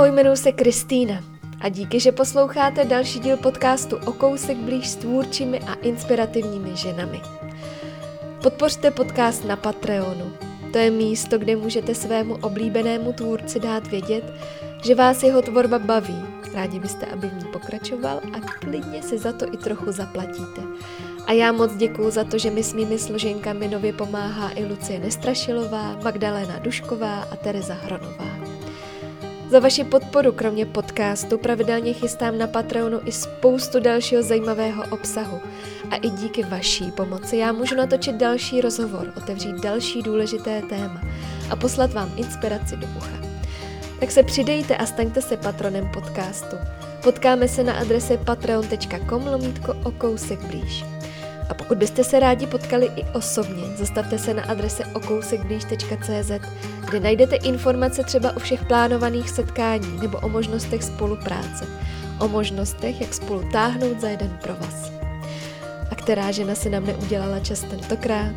Ahoj, jmenuji se Kristýna a díky, že posloucháte další díl podcastu o kousek blíž s tvůrčími a inspirativními ženami. Podpořte podcast na Patreonu. To je místo, kde můžete svému oblíbenému tvůrci dát vědět, že vás jeho tvorba baví. Rádi byste, aby v ní pokračoval a klidně si za to i trochu zaplatíte. A já moc děkuju za to, že mi s mými složenkami nově pomáhá i Lucie Nestrašilová, Magdalena Dušková a Tereza Hronová. Za vaši podporu kromě podcastu pravidelně chystám na Patreonu i spoustu dalšího zajímavého obsahu. A i díky vaší pomoci já můžu natočit další rozhovor, otevřít další důležité téma a poslat vám inspiraci do ucha. Tak se přidejte a staňte se patronem podcastu. Potkáme se na adrese patreon.com lomítko o kousek blíž. A pokud byste se rádi potkali i osobně, zastavte se na adrese okousekblíž.cz, kde najdete informace třeba o všech plánovaných setkání nebo o možnostech spolupráce, o možnostech, jak spolu táhnout za jeden provaz. A která žena se nám neudělala čas tentokrát?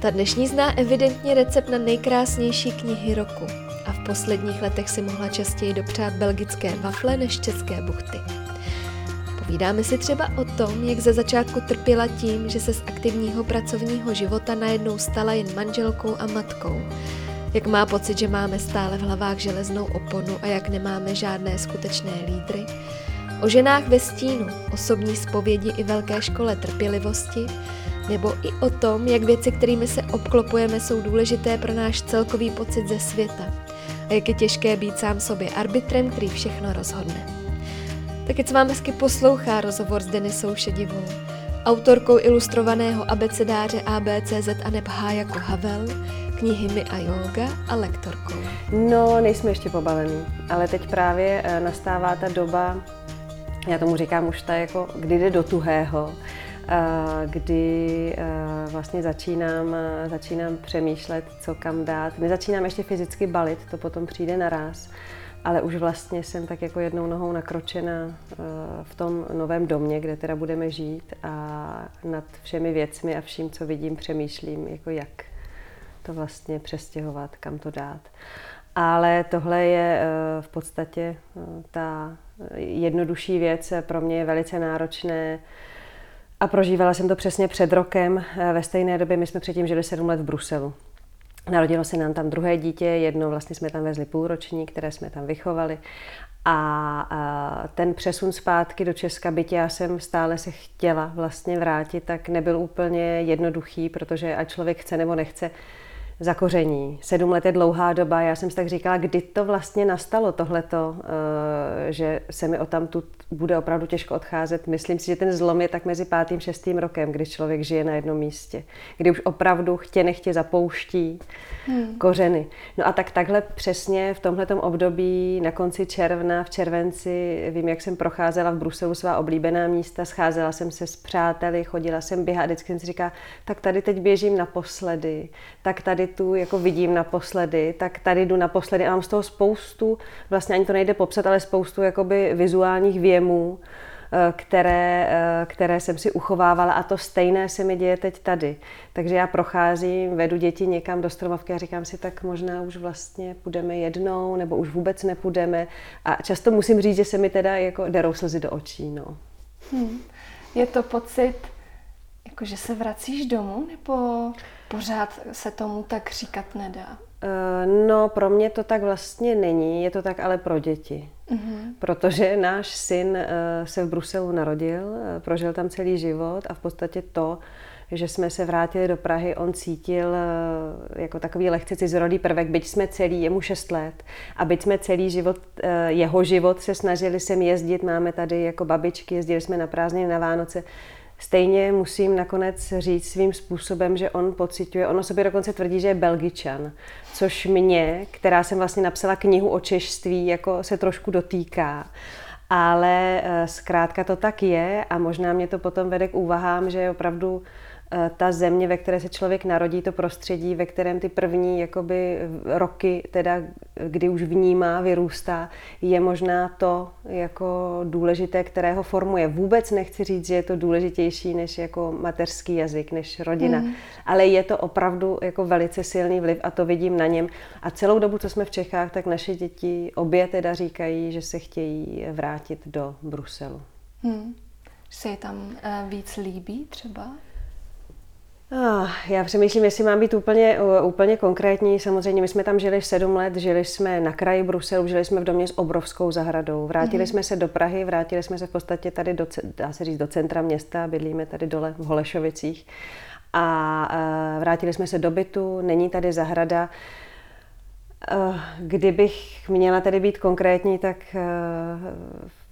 Ta dnešní zná evidentně recept na nejkrásnější knihy roku a v posledních letech si mohla častěji dopřát belgické wafle než české buchty. Povídáme si třeba o tom, jak ze začátku trpěla tím, že se z aktivního pracovního života najednou stala jen manželkou a matkou. Jak má pocit, že máme stále v hlavách železnou oponu a jak nemáme žádné skutečné lídry. O ženách ve stínu, osobní zpovědi i velké škole trpělivosti, nebo i o tom, jak věci, kterými se obklopujeme, jsou důležité pro náš celkový pocit ze světa a jak je těžké být sám sobě arbitrem, který všechno rozhodne. Tak teď vám hezky poslouchá rozhovor s Denisou Šedivou, autorkou ilustrovaného abecedáře ABCZ a neb H jako Havel, knihy My a yoga a lektorkou. No, nejsme ještě pobavení, ale teď právě eh, nastává ta doba, já tomu říkám už ta jako, kdy jde do tuhého, eh, kdy eh, vlastně začínám, začínám přemýšlet, co kam dát. Nezačínám ještě fyzicky balit, to potom přijde naraz ale už vlastně jsem tak jako jednou nohou nakročena eh, v tom novém domě, kde teda budeme žít a nad všemi věcmi a vším, co vidím, přemýšlím, jako jak to vlastně přestěhovat, kam to dát. Ale tohle je eh, v podstatě eh, ta jednodušší věc, pro mě je velice náročné a prožívala jsem to přesně před rokem. Ve stejné době my jsme předtím žili sedm let v Bruselu. Narodilo se nám tam druhé dítě, jedno vlastně jsme tam vezli půlroční, které jsme tam vychovali. A, ten přesun zpátky do Česka, byť já jsem stále se chtěla vlastně vrátit, tak nebyl úplně jednoduchý, protože ať člověk chce nebo nechce, zakoření. Sedm let je dlouhá doba. Já jsem si tak říkala, kdy to vlastně nastalo tohleto, eh, že se mi o tam tu bude opravdu těžko odcházet. Myslím si, že ten zlom je tak mezi pátým, šestým rokem, kdy člověk žije na jednom místě, kdy už opravdu chtě nechtě zapouští hmm. kořeny. No a tak takhle přesně v tomhletom období na konci června, v červenci, vím, jak jsem procházela v Bruselu svá oblíbená místa, scházela jsem se s přáteli, chodila jsem běhat, vždycky jsem si říkala, tak tady teď běžím naposledy, tak tady tu jako vidím naposledy, tak tady jdu naposledy a mám z toho spoustu, vlastně ani to nejde popsat, ale spoustu jakoby vizuálních věmů, eh, které, eh, které jsem si uchovávala a to stejné se mi děje teď tady. Takže já procházím, vedu děti někam do stromovky a říkám si, tak možná už vlastně půjdeme jednou, nebo už vůbec nepůjdeme. A často musím říct, že se mi teda jako derou slzy do očí. No. Hmm. Je to pocit, jako že se vracíš domů, nebo pořád se tomu tak říkat nedá? Eh, no, pro mě to tak vlastně není, je to tak ale pro děti. Mm-hmm. Protože náš syn eh, se v Bruselu narodil, eh, prožil tam celý život a v podstatě to, že jsme se vrátili do Prahy, on cítil jako takový lehce cizorodý prvek, byť jsme celý, je mu 6 let, a byť jsme celý život, jeho život se snažili sem jezdit, máme tady jako babičky, jezdili jsme na prázdniny na Vánoce, Stejně musím nakonec říct svým způsobem, že on pociťuje, ono sobě dokonce tvrdí, že je belgičan, což mě, která jsem vlastně napsala knihu o češtví, jako se trošku dotýká. Ale eh, zkrátka to tak je a možná mě to potom vede k úvahám, že opravdu ta země, ve které se člověk narodí, to prostředí, ve kterém ty první jakoby, roky, teda, kdy už vnímá, vyrůstá, je možná to jako důležité, které ho formuje. Vůbec nechci říct, že je to důležitější než jako mateřský jazyk, než rodina, mm. ale je to opravdu jako velice silný vliv a to vidím na něm. A celou dobu, co jsme v Čechách, tak naše děti obě teda říkají, že se chtějí vrátit do Bruselu. Hmm. Se je tam uh, víc líbí třeba? Ah, já přemýšlím, jestli mám být úplně, úplně konkrétní. Samozřejmě, my jsme tam žili sedm let, žili jsme na kraji Bruselu, žili jsme v domě s obrovskou zahradou. Vrátili mm-hmm. jsme se do Prahy, vrátili jsme se v podstatě tady do, dá se říct, do centra města, bydlíme tady dole v Holešovicích. A uh, vrátili jsme se do bytu, není tady zahrada. Uh, kdybych měla tady být konkrétní, tak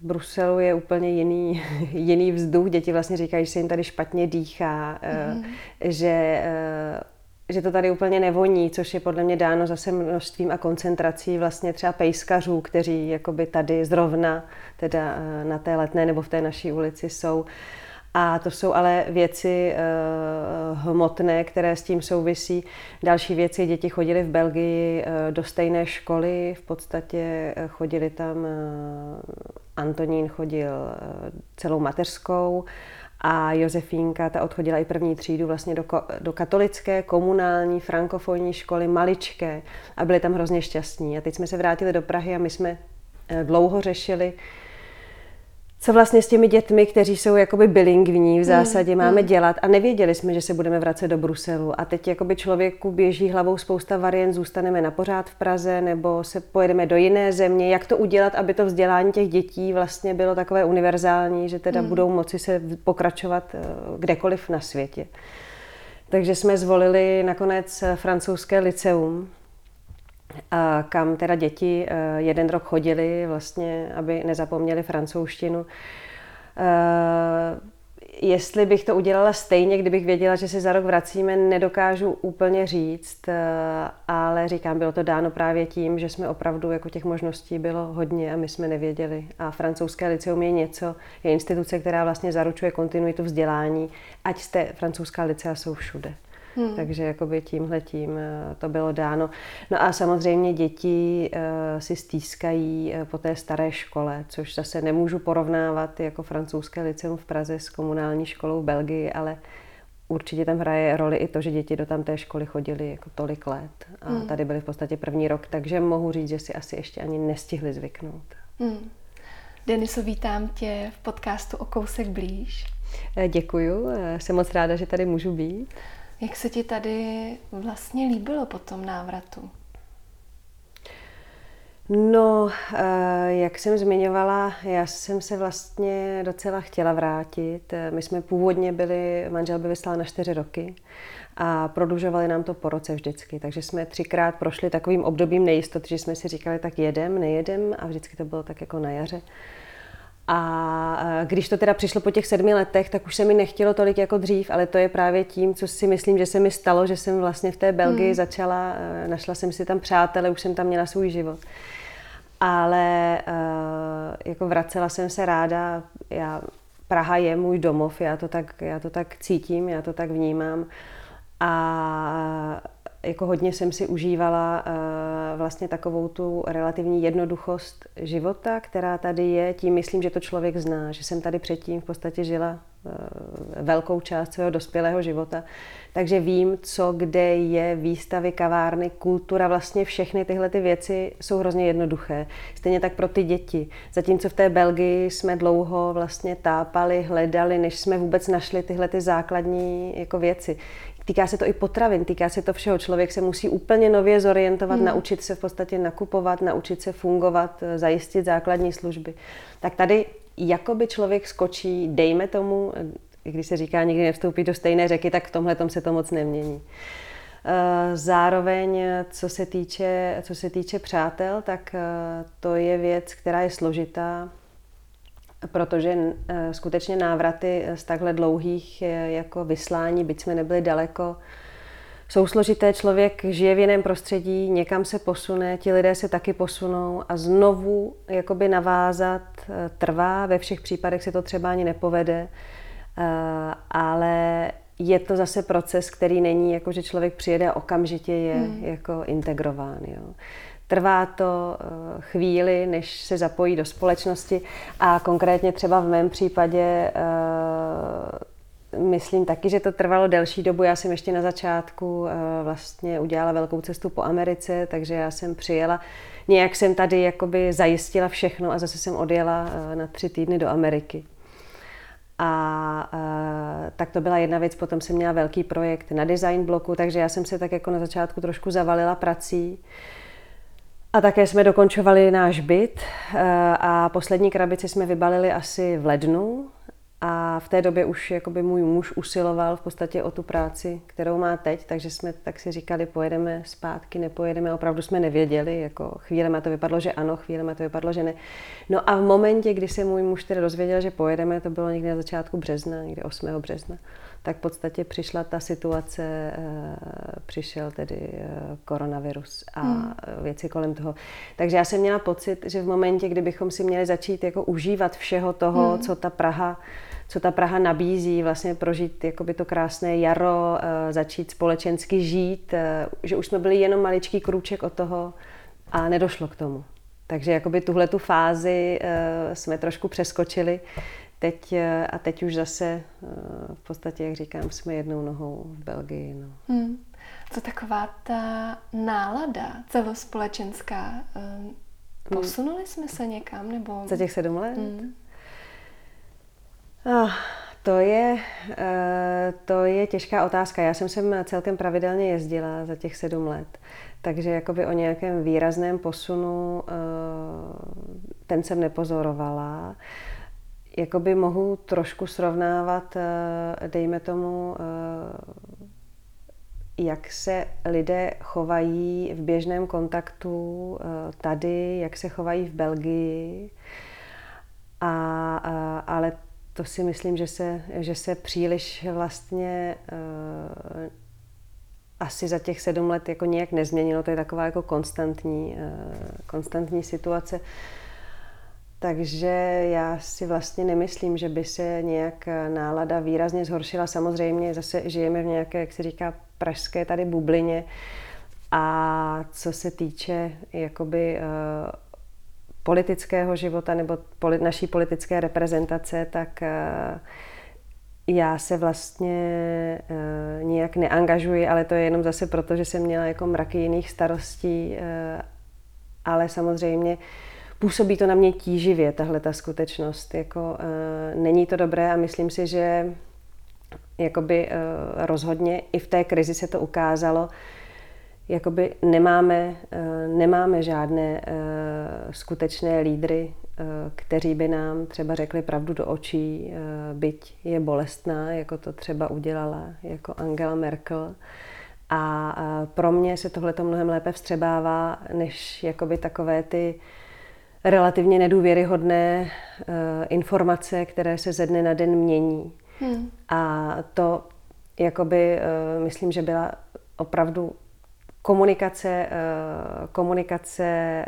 Bruselu je úplně jiný, jiný vzduch. Děti vlastně říkají, že se jim tady špatně dýchá, mm. že, eh, že to tady úplně nevoní, což je podle mě dáno zase množstvím a koncentrací vlastně třeba pejskařů, kteří jakoby tady zrovna teda eh, na té letné nebo v té naší ulici jsou. A to jsou ale věci uh, hmotné, které s tím souvisí. Další věci, děti chodili v Belgii uh, do stejné školy, v podstatě chodili tam, uh, Antonín chodil celou mateřskou a Josefínka, ta odchodila i první třídu vlastně do, do katolické, komunální, frankofonní školy, maličké a byli tam hrozně šťastní. A teď jsme se vrátili do Prahy a my jsme dlouho řešili, co vlastně s těmi dětmi, kteří jsou jakoby bilingvní v hmm, zásadě, mm, máme mm. dělat. A nevěděli jsme, že se budeme vracet do Bruselu. A teď jakoby člověku běží hlavou spousta variant, zůstaneme na pořád v Praze nebo se pojedeme do jiné země. Jak to udělat, aby to vzdělání těch dětí vlastně bylo takové univerzální, že teda mm. budou moci se pokračovat eh, kdekoliv na světě. Takže jsme zvolili nakonec francouzské liceum, kam teda děti eh, jeden rok chodili, vlastně, aby nezapomněli francouzštinu. Eh, jestli bych to udělala stejně, kdybych věděla, že se za rok vracíme, nedokážu úplně říct, eh, ale říkám, bylo to dáno právě tím, že jsme opravdu, jako těch možností bylo hodně a my jsme nevěděli. A francouzské liceum je něco, je instituce, která vlastně zaručuje kontinuitu vzdělání, ať jste francouzská licea jsou všude. Hmm. Takže jakoby tímhle tím eh, to bylo dáno. No a samozřejmě děti uh, si stýskají uh, po té staré škole, což zase nemůžu porovnávat jako francouzské liceum v Praze s komunální školou v Belgii, ale určitě tam hraje roli i to, že děti do tamté školy chodili jako tolik let a hmm. tady byly v podstatě první rok, takže mohu říct, že si asi ještě ani nestihli zvyknout. Hmm. Deniso, vítám tě v podcastu O kousek blíž. Děkuju, jsem moc ráda, že tady můžu být. Jak se ti tady vlastně líbilo po tom návratu? No, eh, jak jsem zmiňovala, já jsem se vlastně docela chtěla vrátit. My jsme původně byli, manžel by vyslal na čtyři roky a prodlužovali nám to po roce vždycky. Takže jsme třikrát prošli takovým obdobím nejistoty, že jsme si říkali, tak jedem, nejedem a vždycky to bylo tak jako na jaře. A když to teda přišlo po těch sedmi letech, tak už se mi nechtělo tolik jako dřív, ale to je právě tím, co si myslím, že se mi stalo, že jsem vlastně v té Belgii hmm. začala, e, našla jsem si tam přátele, už jsem tam měla svůj život. Ale e, jako vracela jsem se ráda, já, Praha je můj domov, já to tak, já to tak cítím, já to tak vnímám. A jako hodně jsem si užívala uh, vlastně takovou tu relativní jednoduchost života, která tady je. Tím myslím, že to člověk zná, že jsem tady předtím v podstatě žila uh, velkou část svého dospělého života. Takže vím, co kde je, výstavy, kavárny, kultura, vlastně všechny tyhle ty věci jsou hrozně jednoduché. Stejně tak pro ty děti. Zatímco v té Belgii jsme dlouho vlastně tápali, hledali, než jsme vůbec našli tyhle ty základní jako věci. Týká se to i potravin, týká se to všeho. Člověk se musí úplně nově zorientovat, hmm. naučit se v podstatě nakupovat, naučit se fungovat, eh, zajistit základní služby. Tak tady jakoby člověk skočí, dejme tomu, eh, když se říká, nikdy nevstoupí do stejné řeky, tak v tomhle se to moc nemění. Eh, zároveň, co se týče, co se týče přátel, tak to je věc, která je složitá protože eh, skutečně návraty z takhle dlouhých jako vyslání, byť jsme nebyli daleko, jsou složité, člověk žije v jiném prostředí, někam se posune, ti lidé se taky posunou a znovu jakoby navázat eh, trvá, ve všech případech se to třeba ani nepovede, eh, ale je to zase proces, který není jako, že člověk přijede a okamžitě je hmm. jako integrován. Jo. Trvá to eh, chvíli, než se zapojí do společnosti a konkrétně třeba v mém případě uh, myslím taky, že to trvalo delší dobu. Já jsem ještě na začátku uh, vlastně udělala velkou cestu po Americe, takže já jsem přijela. Nějak jsem tady jakoby zajistila všechno a zase jsem odjela na tři týdny do Ameriky. A tak to byla jedna věc, potom jsem měla velký projekt na design bloku, takže já jsem se tak jako na začátku trošku zavalila prací. A také jsme dokončovali náš byt uh, a poslední krabici jsme vybalili asi v lednu a v té době už jakoby můj muž usiloval v podstatě o tu práci, kterou má teď, takže jsme tak si říkali, pojedeme zpátky, nepojedeme. Opravdu jsme nevěděli, jako chvílema to vypadlo, že ano, chvílema to vypadlo, že ne. No a v momentě, kdy se můj muž tedy dozvěděl, že pojedeme, to bylo někdy na začátku března, někdy 8. března, tak v podstatě přišla ta situace, eh, přišel tedy eh, koronavirus a hmm. věci kolem toho. Takže já jsem měla pocit, že v momentě, kdybychom si měli začít jako užívat všeho toho, hmm. co ta Praha co ta Praha nabízí, vlastně prožít jakoby to krásné jaro, eh, začít společensky žít, že už jsme byli jenom maličký krůček od toho a nedošlo k tomu. Takže jakoby tuhle tu fázi jsme trošku přeskočili teď, eh, a teď už zase eh, v podstatě, jak říkám, jsme jednou nohou v Belgii. No. Hmm. Co taková ta nálada celospolečenská? Eh, hmm. Posunuli jsme se někam? Nebo... Za těch sedm let? Hmm. Ah, to je, to je těžká otázka. Já jsem sem celkem pravidelně jezdila za těch sedm let, takže jakoby o nějakém výrazném posunu ten jsem nepozorovala jakoby mohu trošku srovnávat, eh, dejme tomu, eh, jak se lidé chovají v běžném kontaktu eh, tady, jak se chovají v Belgii. A, a, ale to si myslím, že se, že se příliš vlastně asi za těch sedm let jako nějak nezměnilo. To je taková jako konstantní, konstantní situace. Takže já si vlastně nemyslím, že by se nějak nálada výrazně zhoršila. Samozřejmě zase žijeme v nějaké, jak se říká, pražské tady bublině. A co se týče jakoby uh, politického života nebo naší politické reprezentace, tak uh, já se vlastně uh, nijak neangažuji, ale to je jenom zase proto, že jsem měla jako mraky jiných starostí, ale samozřejmě působí to na mě tíživě, tahle ta skutečnost. Jako, uh, není to dobré a myslím si, že jakoby uh, rozhodně i v té krizi se to ukázalo, jakoby nemáme, uh, nemáme žádné uh, skutečné lídry, uh, kteří by nám třeba řekli pravdu do očí, uh, byť je bolestná, jako to třeba udělala jako Angela Merkel. A pro mě se tohle to mnohem lépe vstřebává, než jakoby takové ty uh, relativně nedůvěryhodné uh, informace, které se ze dne na den mění. Hmm. A to jakoby, uh, myslím, že byla opravdu komunikace, uh, komunikace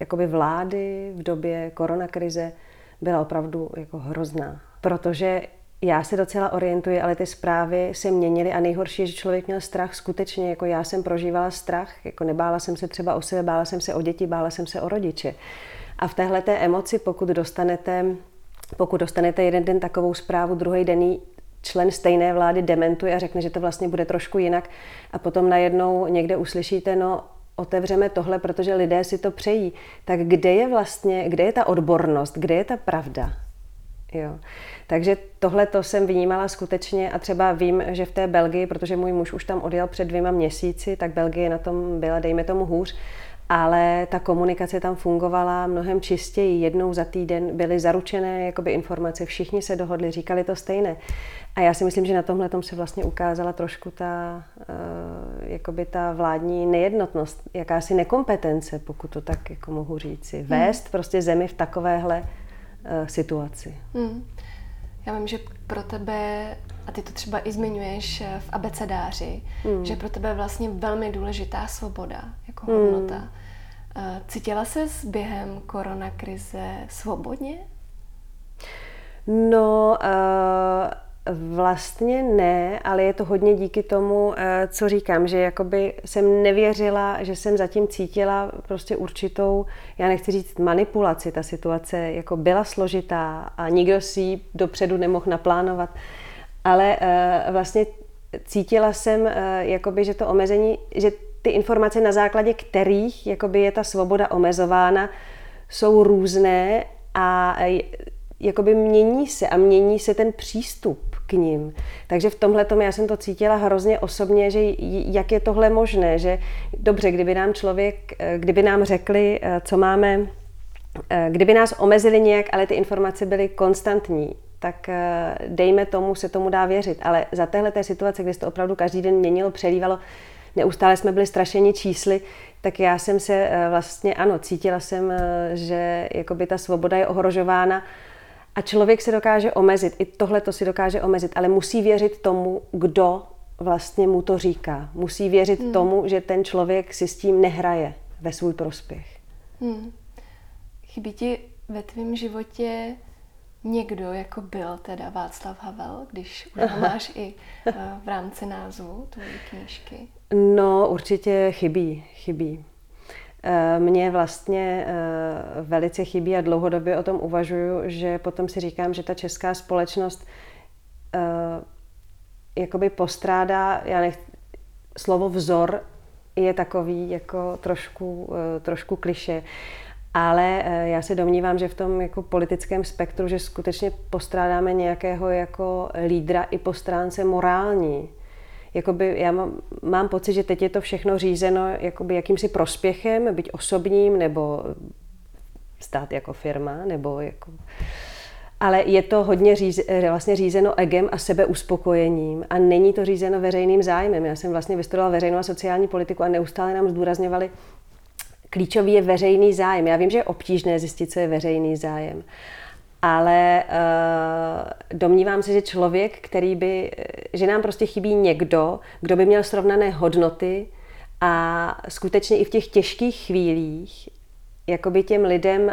jakoby vlády v době koronakrize byla opravdu jako hrozná. Protože já se docela orientuji, ale ty zprávy se měnily a nejhorší je, že člověk měl strach skutečně, jako já jsem prožívala strach, jako nebála jsem se třeba o sebe, bála jsem se o děti, bála jsem se o rodiče. A v téhle té emoci, pokud dostanete, pokud dostanete jeden den takovou zprávu, druhý den člen stejné vlády dementuje a řekne, že to vlastně bude trošku jinak a potom najednou někde uslyšíte, no otevřeme tohle, protože lidé si to přejí. Tak kde je vlastně, kde je ta odbornost, kde je ta pravda? Jo. Takže tohle to jsem vnímala skutečně a třeba vím, že v té Belgii, protože můj muž už tam odjel před dvěma měsíci, tak Belgie na tom byla, dejme tomu, hůř, ale ta komunikace tam fungovala mnohem čistěji. Jednou za týden byly zaručené jakoby, informace, všichni se dohodli, říkali to stejné. A já si myslím, že na tomhle tom se vlastně ukázala trošku ta, uh, jakoby ta vládní nejednotnost, jakási nekompetence, pokud to tak jako mohu říci. Hmm. Vést hmm. prostě zemi v takovéhle uh, situaci. Hmm. Já vím, že pro tebe, a ty to třeba i zmiňuješ eh, v abecedáři, mm. že pro tebe je vlastně velmi důležitá svoboda jako hmm. hodnota. Mm. Cítila se během koronakrize svobodně? No, uh, Vlastně ne, ale je to hodně díky tomu, eh, co říkám, že jakoby jsem nevěřila, že jsem zatím cítila prostě určitou, já nechci říct manipulaci, ta situace jako byla složitá a nikdo si ji dopředu nemohl naplánovat, ale eh, vlastně cítila jsem, eh, jakoby, že to omezení, že ty informace, na základě kterých jakoby je ta svoboda omezována, jsou různé a jakoby mění se a mění se ten přístup k ním. Takže v tomhle tom já jsem to cítila hrozně osobně, že jak je tohle možné, že dobře, kdyby nám člověk, eh, kdyby nám řekli, eh, co máme, eh, kdyby nás omezili nějak, ale ty informace byly konstantní, tak dejme tomu, se tomu dá věřit. Ale za téhle té situace, kdy se to opravdu každý den měnilo, přelívalo, neustále jsme byli strašeni čísly, tak já jsem se vlastně, ano, cítila jsem, že jakoby ta svoboda je ohrožována a člověk se dokáže omezit, i tohle to si dokáže omezit, ale musí věřit tomu, kdo vlastně mu to říká. Musí věřit hmm. tomu, že ten člověk si s tím nehraje ve svůj prospěch. Hmm. Chybí ti ve tvém životě někdo, jako byl teda Václav Havel, když už ho máš i uh, v rámci názvu tvojí knížky? No, určitě chybí, chybí. Eh, mně vlastně eh, velice chybí a dlouhodobě o tom uvažuju, že potom si říkám, že ta česká společnost eh, jakoby postrádá, já nech, slovo vzor je takový jako trošku, trošku kliše, ale já se domnívám, že v tom jako politickém spektru, že skutečně postrádáme nějakého jako lídra i po stránce morální jakoby já mám, mám pocit, že teď je to všechno řízeno jakoby jakýmsi prospěchem, byť osobním, nebo stát jako firma, nebo jako... Ale je to hodně říz, vlastně řízeno egem a sebeuspokojením a není to řízeno veřejným zájmem. Já jsem vlastně vystudovala veřejnou a sociální politiku a neustále nám zdůrazňovali, klíčový je veřejný zájem. Já vím, že je obtížné zjistit, co je veřejný zájem ale uh, domnívám se, že člověk, který by, že nám prostě chybí někdo, kdo by měl srovnané hodnoty a skutečně i v těch těžkých chvílích jakoby těm lidem uh,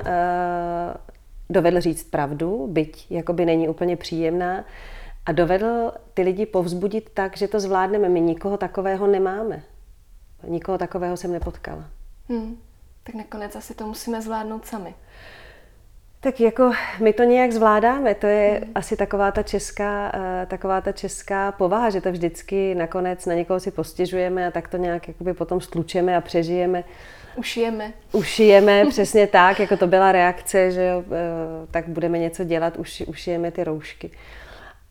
dovedl říct pravdu, byť jakoby není úplně příjemná, a dovedl ty lidi povzbudit tak, že to zvládneme. My nikoho takového nemáme. Nikoho takového jsem nepotkala. Hmm. Tak nakonec asi to musíme zvládnout sami. Tak jako my to nějak zvládáme, to je mm. asi taková ta, česká, uh, taková ta česká povaha, že to vždycky nakonec na někoho si postěžujeme a tak to nějak jakoby potom stlučeme a přežijeme. Ušijeme. Ušijeme, přesně tak, jako to byla reakce, že jo, uh, tak budeme něco dělat, už, ušijeme ty roušky.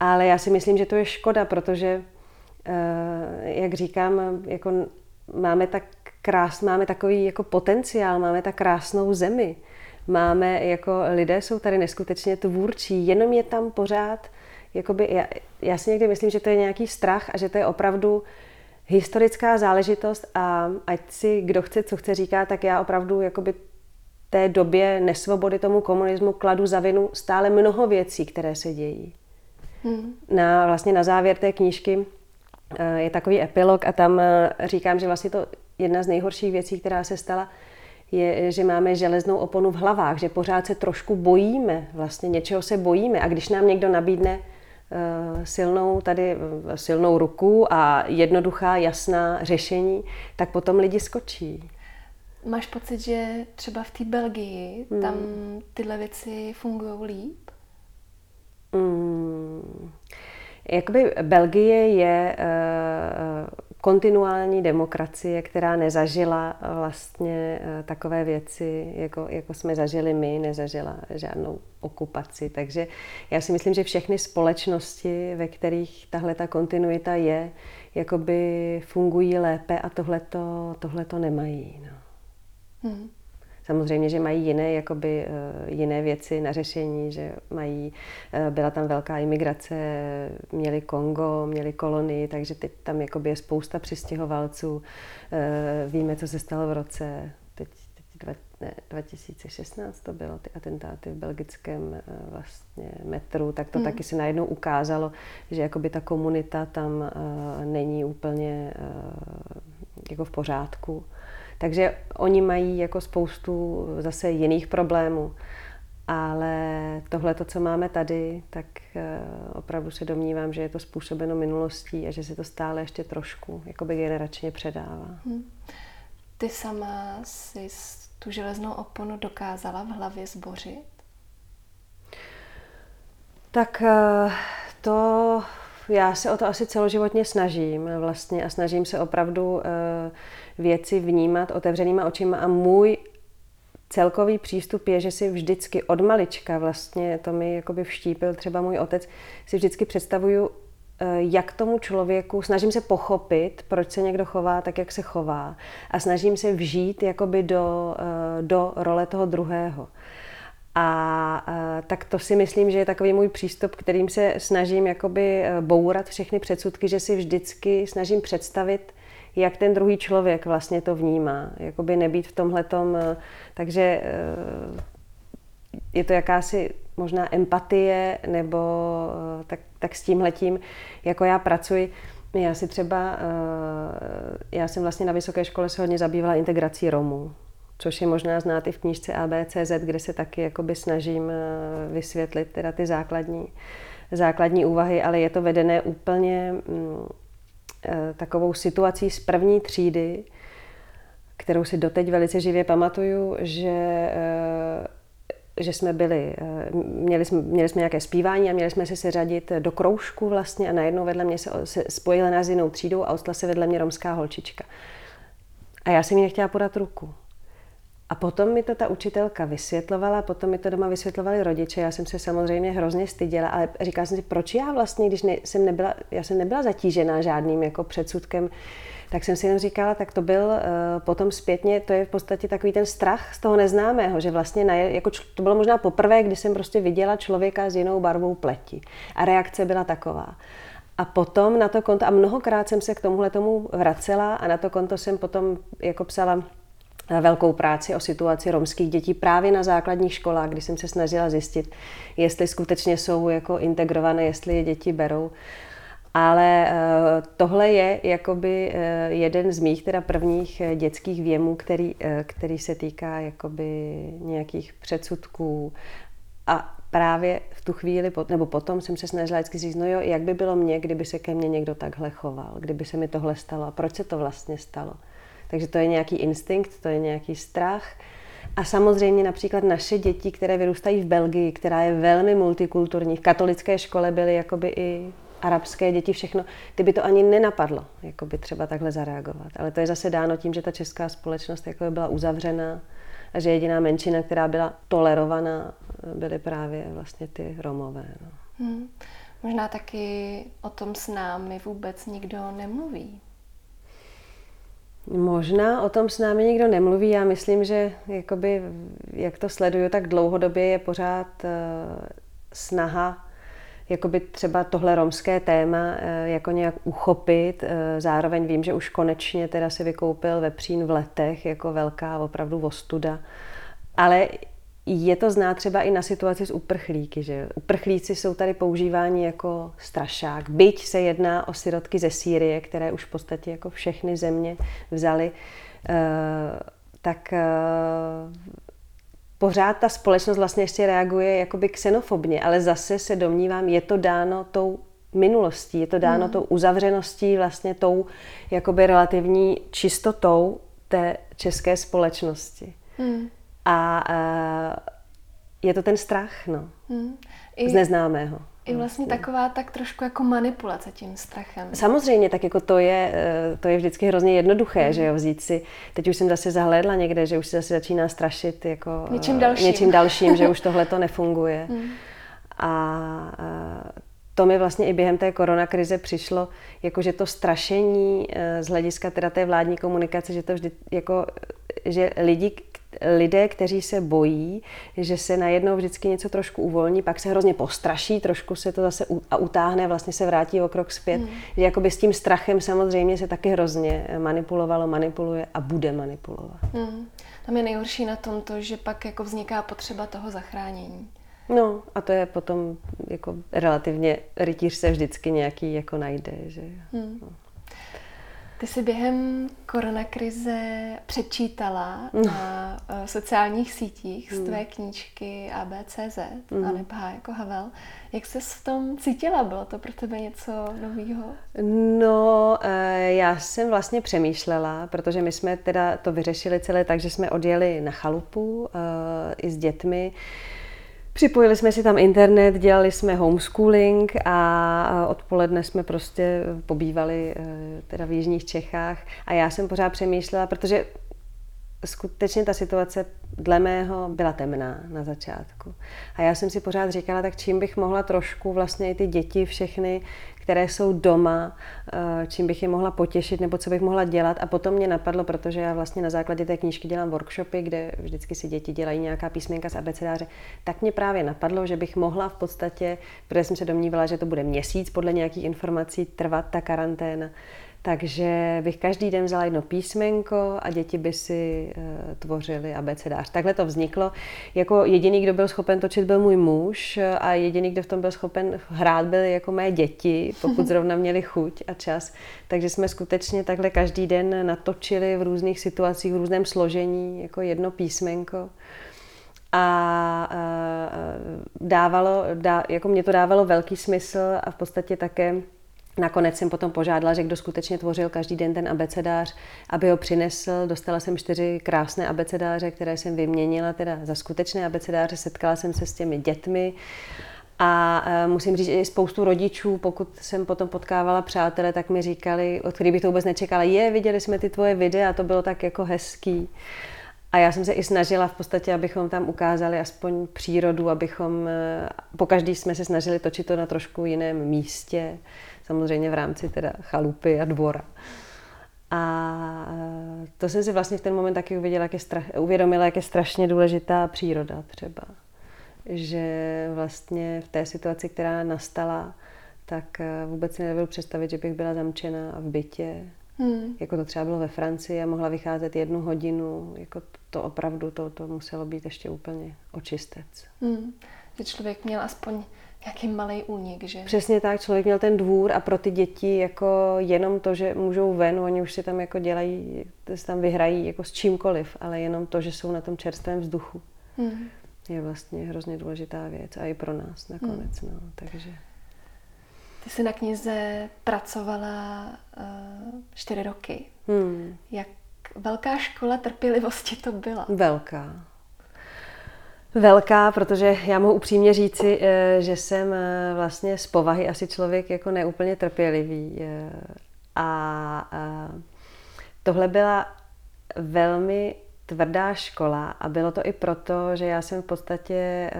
Ale já si myslím, že to je škoda, protože, uh, jak říkám, jako máme tak krás, máme takový jako potenciál, máme tak krásnou zemi, máme jako lidé jsou tady neskutečně tvůrčí, jenom je tam pořád, jakoby, já, já si někdy myslím, že to je nějaký strach a že to je opravdu historická záležitost a ať si kdo chce, co chce říká, tak já opravdu jakoby té době nesvobody tomu komunismu kladu za vinu stále mnoho věcí, které se dějí. Hmm. Na, vlastně na závěr té knížky eh, je takový epilog a tam eh, říkám, že vlastně to jedna z nejhorších věcí, která se stala, je, že máme železnou oponu v hlavách, že pořád se trošku bojíme, vlastně něčeho se bojíme a když nám někdo nabídne uh, silnou tady uh, silnou ruku a jednoduchá, jasná řešení, tak potom lidi skočí. Máš pocit, že třeba v té Belgii hmm. tam tyhle věci fungují líp? Hmm. Jakoby Belgie je uh, kontinuální demokracie, která nezažila vlastně eh, takové věci, jako, jako jsme zažili my, nezažila žádnou okupaci. Takže já si myslím, že všechny společnosti, ve kterých tahle ta kontinuita je, jakoby fungují lépe a tohleto, tohleto nemají. No. Hmm. Samozřejmě, že mají jiné, jakoby, eh, jiné věci na řešení, že mají, eh, byla tam velká imigrace, měli Kongo, měli kolonii, takže teď tam jakoby je spousta přistěhovalců. Eh, víme, co se stalo v roce teď, teď dva, ne, 2016 to bylo, ty atentáty v belgickém vlastně metru, tak to hmm. taky si najednou ukázalo, že jakoby ta komunita tam není úplně jako v pořádku. Takže oni mají jako spoustu zase jiných problémů. Ale tohle, co máme tady, tak eh, opravdu se domnívám, že je to způsobeno minulostí a že se to stále ještě trošku jakoby generačně předává. Hmm. Ty sama si tu železnou oponu dokázala v hlavě zbořit? Tak eh, to já se o to asi celoživotně snažím vlastně a snažím se opravdu eh, věci vnímat otevřenýma očima a můj celkový přístup je, že si vždycky od malička, vlastně to mi jakoby vštípil třeba můj otec, si vždycky představuju, eh, jak tomu člověku, snažím se pochopit, proč se někdo chová tak, jak se chová a snažím se vžít jakoby do, eh, do role toho druhého. A tak to si myslím, že je takový můj přístup, kterým se snažím jakoby bourat všechny předsudky, že si vždycky snažím představit, jak ten druhý člověk vlastně to vnímá. Jakoby nebýt v tomhletom, eh, takže eh, je to jakási možná empatie, nebo tak, tak s tímhletím, jako já pracuji. Já si třeba, já jsem vlastně na vysoké škole se hodně zabývala integrací Romů, což je možná znát i v knížce ABCZ, kde se taky jakoby snažím vysvětlit teda ty základní, základní úvahy, ale je to vedené úplně mm, Eh, takovou situací z první třídy, kterou si doteď velice živě pamatuju, že eh, že jsme byli, eh, měli jsme, měli jsme nějaké zpívání a měli jsme se seřadit do kroužku vlastně a najednou vedle mě se, se spojila nás s jinou třídou a ostla se vedle mě romská holčička. A já jsem jí nechtěla podat ruku. A potom mi to ta učitelka vysvětlovala, potom mi to doma vysvětlovali rodiče. Já jsem se samozřejmě hrozně styděla, ale říkala jsem si, proč já vlastně, když ne, jsem nebyla, já jsem nebyla zatížená žádným jako předsudkem, tak jsem si jen říkala, tak to byl uh, potom zpětně, to je v podstatě takový ten strach z toho neznámého, že vlastně na, jako, to bylo možná poprvé, kdy jsem prostě viděla člověka s jinou barvou pleti. A reakce byla taková. A potom na to konto, a mnohokrát jsem se k tomuhle tomu vracela a na to konto jsem potom jako psala velkou práci o situaci romských dětí právě na základních školách, kdy jsem se snažila zjistit, jestli skutečně jsou jako integrované, jestli je děti berou. Ale eh, tohle je jakoby eh, jeden z mých teda prvních eh, dětských věmů, který, který se týká jakoby nějakých předsudků. A právě v tu chvíli, nebo potom jsem se snažila vždycky říct, no jo, jak by bylo mě, kdyby se ke mně někdo takhle choval, kdyby se mi tohle stalo a proč se to vlastně stalo. Takže to je nějaký instinkt, to je nějaký strach. A samozřejmě například naše děti, které vyrůstají v Belgii, která je velmi multikulturní, v katolické škole byly jakoby i arabské děti, všechno, ty by to ani nenapadlo, jakoby třeba takhle zareagovat. Ale to je zase dáno tím, že ta česká společnost jakoby byla uzavřená a že jediná menšina, která byla tolerovaná, byly právě vlastně ty Romové. No. Hmm. Možná taky o tom s námi vůbec nikdo nemluví. Možná o tom s námi nikdo nemluví. Já myslím, že jakoby, jak to sleduju, tak dlouhodobě je pořád uh, snaha jakoby třeba tohle romské téma uh, jako nějak uchopit. Uh, zároveň vím, že už konečně teda si vykoupil vepřín v letech jako velká opravdu vostuda. Ale je to znát třeba i na situaci s uprchlíky, že uprchlíci jsou tady používáni jako strašák. Byť se jedná o sirotky ze Sýrie, které už v podstatě jako všechny země vzali, eh, tak eh, pořád ta společnost vlastně ještě reaguje jakoby xenofobně, ale zase se domnívám, je to dáno tou minulostí, je to dáno hmm. tou uzavřeností, vlastně tou jakoby relativní čistotou té české společnosti. Hmm. A uh, je to ten strach, no. Hmm. I, z neznámého. I vlastně vlastně taková tak trošku jako manipulace tím strachem. Samozřejmě, tak jako to je, eh, to je vždycky hrozně jednoduché, hmm. že jo, vzít si, teď už jsem zase zahlédla někde, že už se zase začíná strašit jako něčím dalším, něčím dalším že už tohle to nefunguje. Hmm. A to mi vlastně i během té koronakrize přišlo, jako že to strašení z hlediska teda té vládní komunikace, že to vždy jako, že lidi, lidé, kteří se bojí, že se najednou vždycky něco trošku uvolní, pak se hrozně postraší, trošku se to zase a utáhne, vlastně se vrátí o krok zpět. Hmm. Že jakoby s tím strachem samozřejmě se taky hrozně manipulovalo, manipuluje a bude manipulovat. Hmm. Tam je nejhorší na tom to, že pak jako vzniká potřeba toho zachránění. No a to je potom jako relativně rytíř se vždycky nějaký jako najde, že hmm. no. Ty jsi během koronakrize přečítala no. na uh, sociálních sítích z tvé mm. knížky ABCZ mm. a nepá jako Havel. Jak jsi v tom cítila? Bylo to pro tebe něco nového? No, uh, já jsem vlastně přemýšlela, protože my jsme teda to vyřešili celé tak, že jsme odjeli na chalupu uh, i s dětmi. Připojili jsme si tam internet, dělali jsme homeschooling a odpoledne jsme prostě pobývali eh, teda v Jižních Čechách a já jsem pořád přemýšlela, protože skutečně ta situace dle mého byla temná na začátku. A já jsem si pořád říkala, tak čím bych mohla trošku vlastně i ty děti všechny, které jsou doma, eh, čím bych je mohla potěšit nebo co bych mohla dělat. A potom mě napadlo, protože já vlastně na základě té knížky dělám workshopy, kde vždycky si děti dělají nějaká písmenka z abecedáře, tak mě právě napadlo, že bych mohla v podstatě, protože jsem se domnívala, že to bude měsíc podle nějakých informací trvat ta karanténa, takže bych každý den vzala jedno písmenko a děti by si uh, tvořili abecedář. Takhle to vzniklo. Jako jediný, kdo byl schopen točit, byl můj muž a jediný, kdo v tom byl schopen hrát, byly jako mé děti, pokud zrovna měli chuť a čas. Takže jsme skutečně takhle každý den natočili v různých situacích, v různém složení, jako jedno písmenko a uh, dávalo, dá, jako mě to dávalo velký smysl a v podstatě také Nakonec jsem potom požádala, že kdo skutečně tvořil každý den ten abecedář, aby ho přinesl. Dostala jsem čtyři krásné abecedáře, které jsem vyměnila teda za skutečné abecedáře. Setkala jsem se s těmi dětmi a e, musím říct, že spoustu rodičů, pokud jsem potom potkávala přátele, tak mi říkali, od kterých bych to vůbec nečekala, je, viděli jsme ty tvoje videa, to bylo tak jako hezký. A já jsem se i snažila v podstatě, abychom tam ukázali aspoň přírodu, abychom, e, po každý jsme se snažili točit to na trošku jiném místě samozřejmě v rámci teda chalupy a dvora. A to jsem si vlastně v ten moment taky uvěděla, jak je strach, uvědomila, jak je strašně důležitá příroda třeba. Že vlastně v té situaci, která nastala, tak eh, vůbec si nebyl představit, že bych byla zamčena v bytě. Hmm. Jako to třeba bylo ve Francii a mohla vycházet jednu hodinu. Jako to opravdu, to, to muselo být ještě úplně očistec. Hmm. Že člověk měl aspoň Jaký malý únik, že? Přesně tak, člověk měl ten dvůr a pro ty děti jako jenom to, že můžou ven, oni už si tam jako dělají, si tam vyhrají jako s čímkoliv, ale jenom to, že jsou na tom čerstvém vzduchu, hmm. je vlastně hrozně důležitá věc a i pro nás nakonec, hmm. no, takže... Ty jsi na knize pracovala uh, čtyři roky. Hmm. Jak velká škola trpělivosti to byla? Velká velká, protože já mohu upřímně říci, eh, že jsem eh, vlastně z povahy asi člověk jako neúplně trpělivý. Eh, a tohle byla velmi tvrdá škola a bylo to i proto, že já jsem v podstatě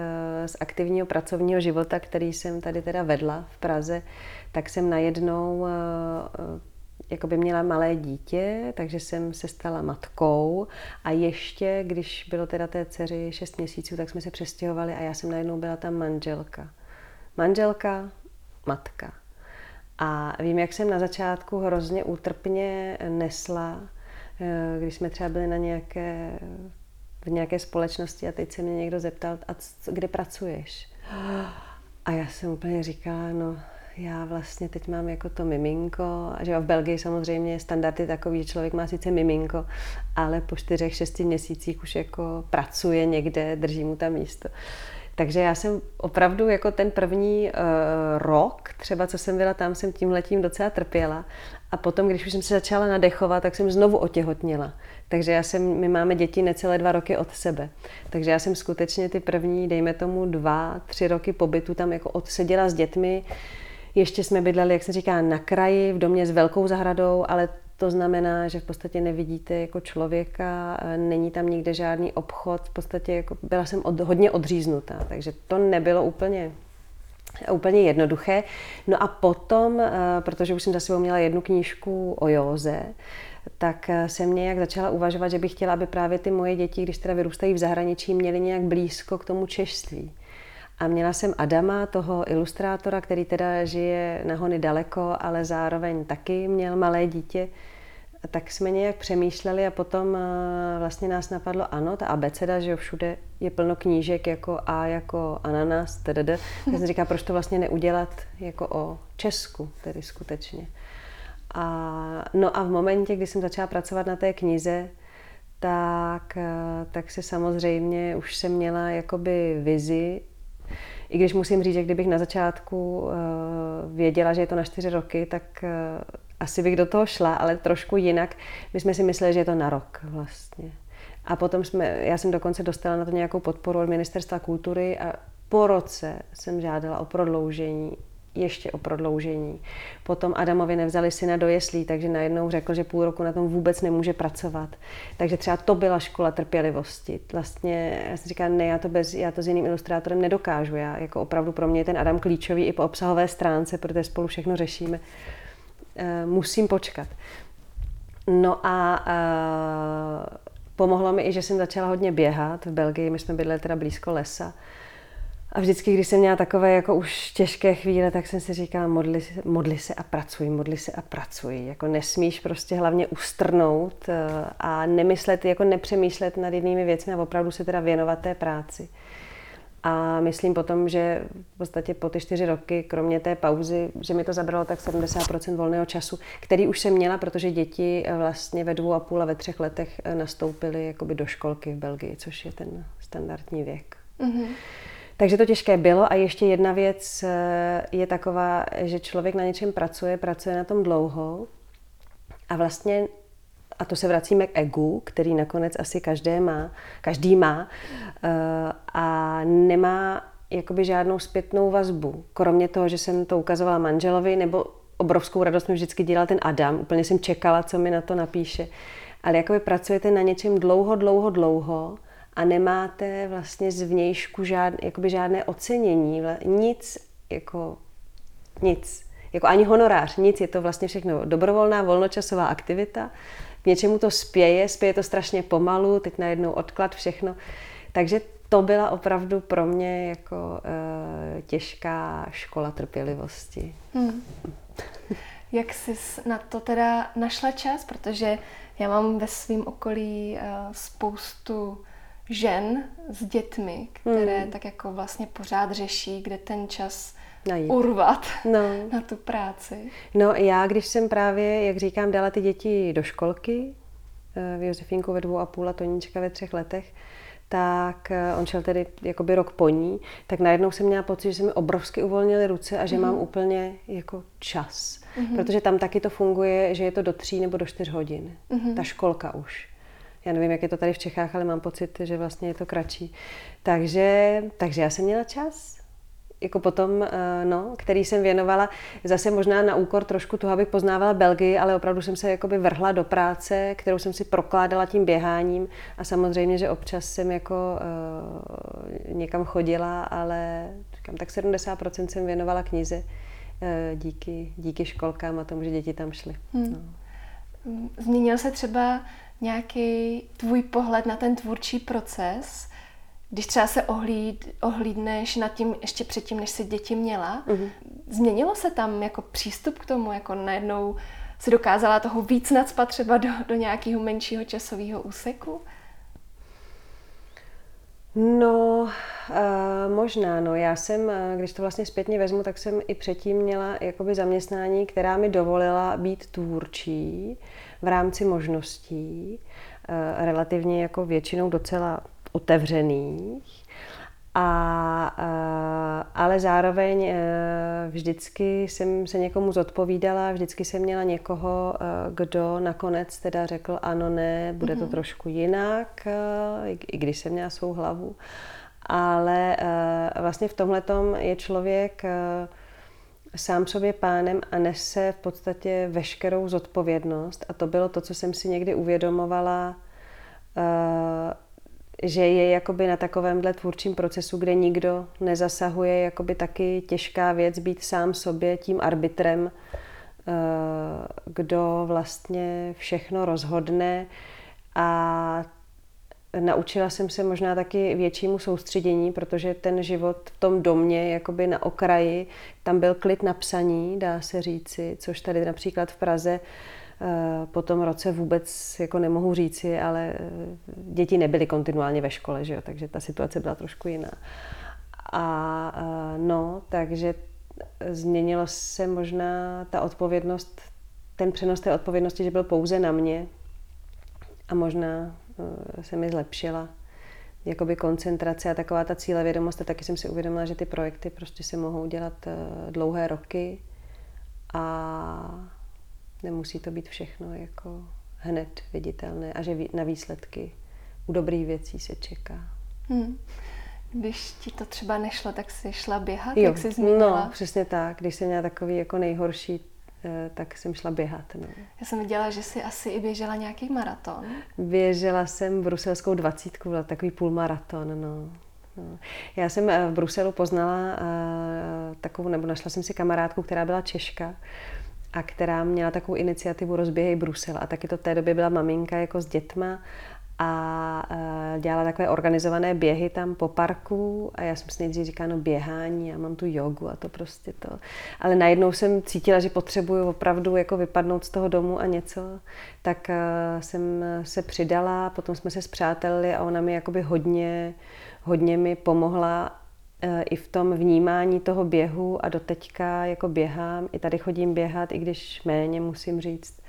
z aktivního pracovního života, který jsem tady teda vedla v Praze, tak jsem najednou jako by měla malé dítě, takže jsem se stala matkou a ještě, když bylo teda té dceři 6 měsíců, tak jsme se přestěhovali a já jsem najednou byla tam manželka. Manželka, matka. A vím, jak jsem na začátku hrozně útrpně nesla, eh, když jsme třeba byli na nějaké, v nějaké společnosti a teď se mě někdo zeptal, a kde pracuješ? A já jsem úplně říkala, no já vlastně teď mám jako to miminko, že v Belgii samozřejmě standard je takový, že člověk má sice miminko, ale po čtyřech, šesti měsících už jako pracuje někde, drží mu tam místo. Takže já jsem opravdu jako ten první uh, rok, třeba co jsem byla tam, jsem tím letím docela trpěla. A potom, když už jsem se začala nadechovat, tak jsem znovu otěhotněla. Takže já jsem, my máme děti necelé dva roky od sebe. Takže já jsem skutečně ty první, dejme tomu dva, tři roky pobytu tam jako odseděla s dětmi, ještě jsme bydleli, jak se říká, na kraji, v domě s velkou zahradou, ale to znamená, že v podstatě nevidíte jako člověka, není tam nikde žádný obchod, v podstatě jako byla jsem od, hodně odříznutá, takže to nebylo úplně úplně jednoduché. No a potom, eh, protože už jsem za sebou měla jednu knížku o józe, tak jsem nějak začala uvažovat, že bych chtěla, aby právě ty moje děti, když teda vyrůstají v zahraničí, měly nějak blízko k tomu češství. A měla jsem Adama, toho ilustrátora, který teda žije na hony daleko, ale zároveň taky měl malé dítě. Tak jsme nějak přemýšleli a potom eh, vlastně nás napadlo, ano, ta abeceda, že jo, všude je plno knížek jako A jako ananas, tdd. Tak jsem říká, proč to vlastně neudělat jako o Česku, tedy skutečně. a, no a v momentě, kdy jsem začala pracovat na té knize, tak, tak se samozřejmě už jsem měla jakoby vizi, i když musím říct, že kdybych na začátku věděla, že je to na čtyři roky, tak asi bych do toho šla, ale trošku jinak. My jsme si mysleli, že je to na rok vlastně. A potom jsme, já jsem dokonce dostala na to nějakou podporu od Ministerstva kultury a po roce jsem žádala o prodloužení, ještě o prodloužení. Potom Adamovi nevzali syna do jeslí, takže najednou řekl, že půl roku na tom vůbec nemůže pracovat. Takže třeba to byla škola trpělivosti. Vlastně já jsem říkala, ne, já to, bez, já to s jiným ilustrátorem nedokážu. Já, jako opravdu pro mě je ten Adam klíčový i po obsahové stránce, protože spolu všechno řešíme. E, musím počkat. No a e, Pomohlo mi i, že jsem začala hodně běhat v Belgii, my jsme bydleli teda blízko lesa. A vždycky, když jsem měla takové jako už těžké chvíle, tak jsem si říkala, modli, modli se a pracuj, modli se a pracuj. Jako nesmíš prostě hlavně ustrnout eh, a nemyslet, jako nepřemýšlet nad jinými věcmi a opravdu se teda věnovat té práci. A myslím potom, že v podstatě po ty čtyři roky, kromě té pauzy, že mi to zabralo tak 70% volného času, který už jsem měla, protože děti vlastně ve dvou a půl a ve třech letech nastoupily jakoby do školky v Belgii, což je ten standardní věk. Mm-hmm. Takže to těžké bylo a ještě jedna věc eh, je taková, že člověk na něčem pracuje, pracuje na tom dlouho a vlastně a to se vracíme k egu, který nakonec asi každé má, každý má eh, a nemá jakoby žádnou zpětnou vazbu. Kromě toho, že jsem to ukazovala manželovi, nebo obrovskou radost mi vždycky dělal ten Adam. Úplně jsem čekala, co mi na to napíše. Ale jakoby pracujete na něčem dlouho, dlouho, dlouho a nemáte vlastně zvnějšku žád, jakoby žádné ocenění, nic, jako nic. Jako ani honorář, nic, je to vlastně všechno dobrovolná volnočasová aktivita, k něčemu to spěje, spěje to strašně pomalu, teď najednou odklad, všechno. Takže to byla opravdu pro mě jako uh, těžká škola trpělivosti. Hmm. Jak jsi na to teda našla čas? Protože já mám ve svém okolí uh, spoustu žen s dětmi, které hmm. tak jako vlastně pořád řeší, kde ten čas najít. urvat no. na tu práci. No já, když jsem právě, jak říkám, dala ty děti do školky, eh, v Josefínku ve dvou a půl a Toníčka ve třech letech, tak eh, on šel tedy jakoby rok po ní, tak najednou jsem měla pocit, že se mi obrovsky uvolnily ruce a že mm-hmm. mám úplně jako čas. Mm-hmm. Protože tam taky to funguje, že je to do tří nebo do čtyř hodin. Mm-hmm. Ta školka už. Já nevím, jak je to tady v Čechách, ale mám pocit, že vlastně je to kratší. Takže, takže já jsem měla čas jako potom, eh, no, který jsem věnovala zase možná na úkor trošku toho, abych poznávala Belgii, ale opravdu jsem se jakoby vrhla do práce, kterou jsem si prokládala tím běháním a samozřejmě, že občas jsem jako uh, někam chodila, ale říkám, tak 70% jsem věnovala knize uh, díky, díky školkám a tomu, že děti tam šly. Hmm. No. Změnil se třeba nějaký tvůj pohled na ten tvůrčí proces? když třeba se ohlíd, ohlídneš nad tím ještě předtím, než si děti měla, mm-hmm. změnilo se tam jako přístup k tomu, jako najednou si dokázala toho víc nadspat třeba do, do nějakého menšího časového úseku? No, uh, možná, no. Já jsem, když to vlastně zpětně vezmu, tak jsem i předtím měla jakoby zaměstnání, která mi dovolila být tvůrčí v rámci možností, uh, relativně jako většinou docela otevřených. A, ale zároveň e, vždycky jsem se někomu zodpovídala, vždycky jsem měla někoho, kdo nakonec teda řekl ano, ne, bude to mm-hmm. trošku jinak, i když jsem měla svou hlavu. Ale vlastně v tomhle je člověk sám sobě pánem a nese v podstatě veškerou zodpovědnost. A to bylo to, co jsem si někdy uvědomovala že je jakoby na takovémhle tvůrčím procesu, kde nikdo nezasahuje, jakoby taky těžká věc být sám sobě tím arbitrem, eh, kdo vlastně všechno rozhodne a naučila jsem se možná taky většímu soustředění, protože ten život v tom domě, jakoby na okraji, tam byl klid na psaní, dá se říci, což tady například v Praze Eh, po tom roce vůbec jako nemohu říci, ale eh, děti nebyly kontinuálně ve škole, že jo? takže ta situace byla trošku jiná. A eh, no, takže změnilo se možná ta odpovědnost ten přenos té odpovědnosti, že byl pouze na mě a možná se mi zlepšila jakoby koncentrace a taková ta cílevědomost a taky jsem si uvědomila, že ty projekty prostě se mohou dělat uh, dlouhé roky a nemusí to být všechno jako hned viditelné a že na výsledky u dobrých věcí se čeká. Hmm. Když ti to třeba nešlo, tak jsi šla běhat, jo, jak jsi zmínila? No, přesně tak. Když jsem měla takový jako nejhorší, eh, tak jsem šla běhat. No. Já jsem viděla, že jsi asi i běžela nějaký maraton. Běžela jsem bruselskou dvacítku, byla takový půlmaraton, no. No. Já jsem eh, v Bruselu poznala uh, takovou, nebo našla jsem si kamarádku, která byla Češka a která měla takovou iniciativu Rozběhej Brusel. A taky to v té době byla maminka jako s dětma a uh, dělala takové organizované běhy tam po parku a já jsem si nejdřív říkala, no běhání, já mám tu jogu a to prostě to. Ale najednou jsem cítila, že potřebuju opravdu jako vypadnout z toho domu a něco, tak uh, jsem se přidala, potom jsme se zpřátelili a ona mi jakoby hodně, hodně mi pomohla uh, i v tom vnímání toho běhu a doteďka jako běhám, i tady chodím běhat, i když méně musím říct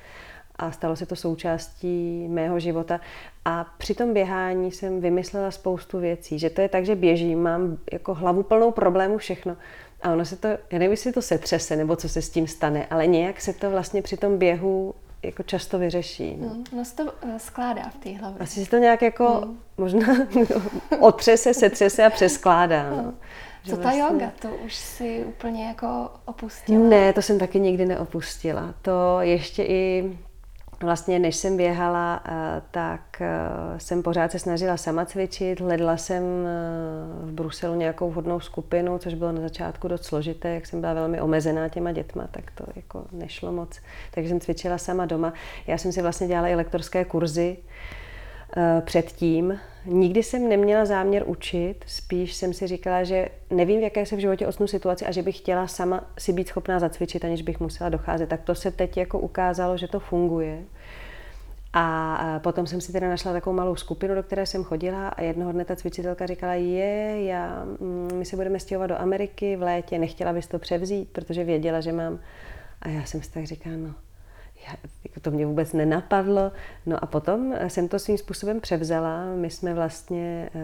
a stalo se to součástí mého života. A při tom běhání jsem vymyslela spoustu věcí, že to je tak, že běžím, mám jako hlavu plnou problémů všechno. A ono se to, já nevím, jestli to setřese, nebo co se s tím stane, ale nějak se to vlastně při tom běhu jako často vyřeší. No, no se to eh, skládá v té hlavě. Asi se to nějak jako hmm. možná otřese, setřese a přeskládá. No. Hmm. Co ta vlastně... yoga, to už si úplně jako opustila? Ne, to jsem taky nikdy neopustila. To ještě i Vlastně než jsem běhala, eh, tak eh, jsem pořád se snažila sama cvičit. Hledala jsem eh, v Bruselu nějakou vhodnou skupinu, což bylo na začátku dost složité, jak jsem byla velmi omezená těma dětma, tak to jako nešlo moc. Takže jsem cvičila sama doma. Já jsem si vlastně dělala i lektorské kurzy, předtím. Nikdy jsem neměla záměr učit, spíš jsem si říkala, že nevím, v jaké se v životě osnu situaci a že bych chtěla sama si být schopná zacvičit, aniž bych musela docházet. Tak to se teď jako ukázalo, že to funguje. A potom jsem si teda našla takovou malou skupinu, do které jsem chodila a jednoho dne ta cvičitelka říkala, je, já, mm, my se budeme stěhovat do Ameriky v létě, nechtěla bys to převzít, protože věděla, že mám. A já jsem si tak říkala, no, já, to mě vůbec nenapadlo. No a potom jsem to svým způsobem převzala. My jsme vlastně uh,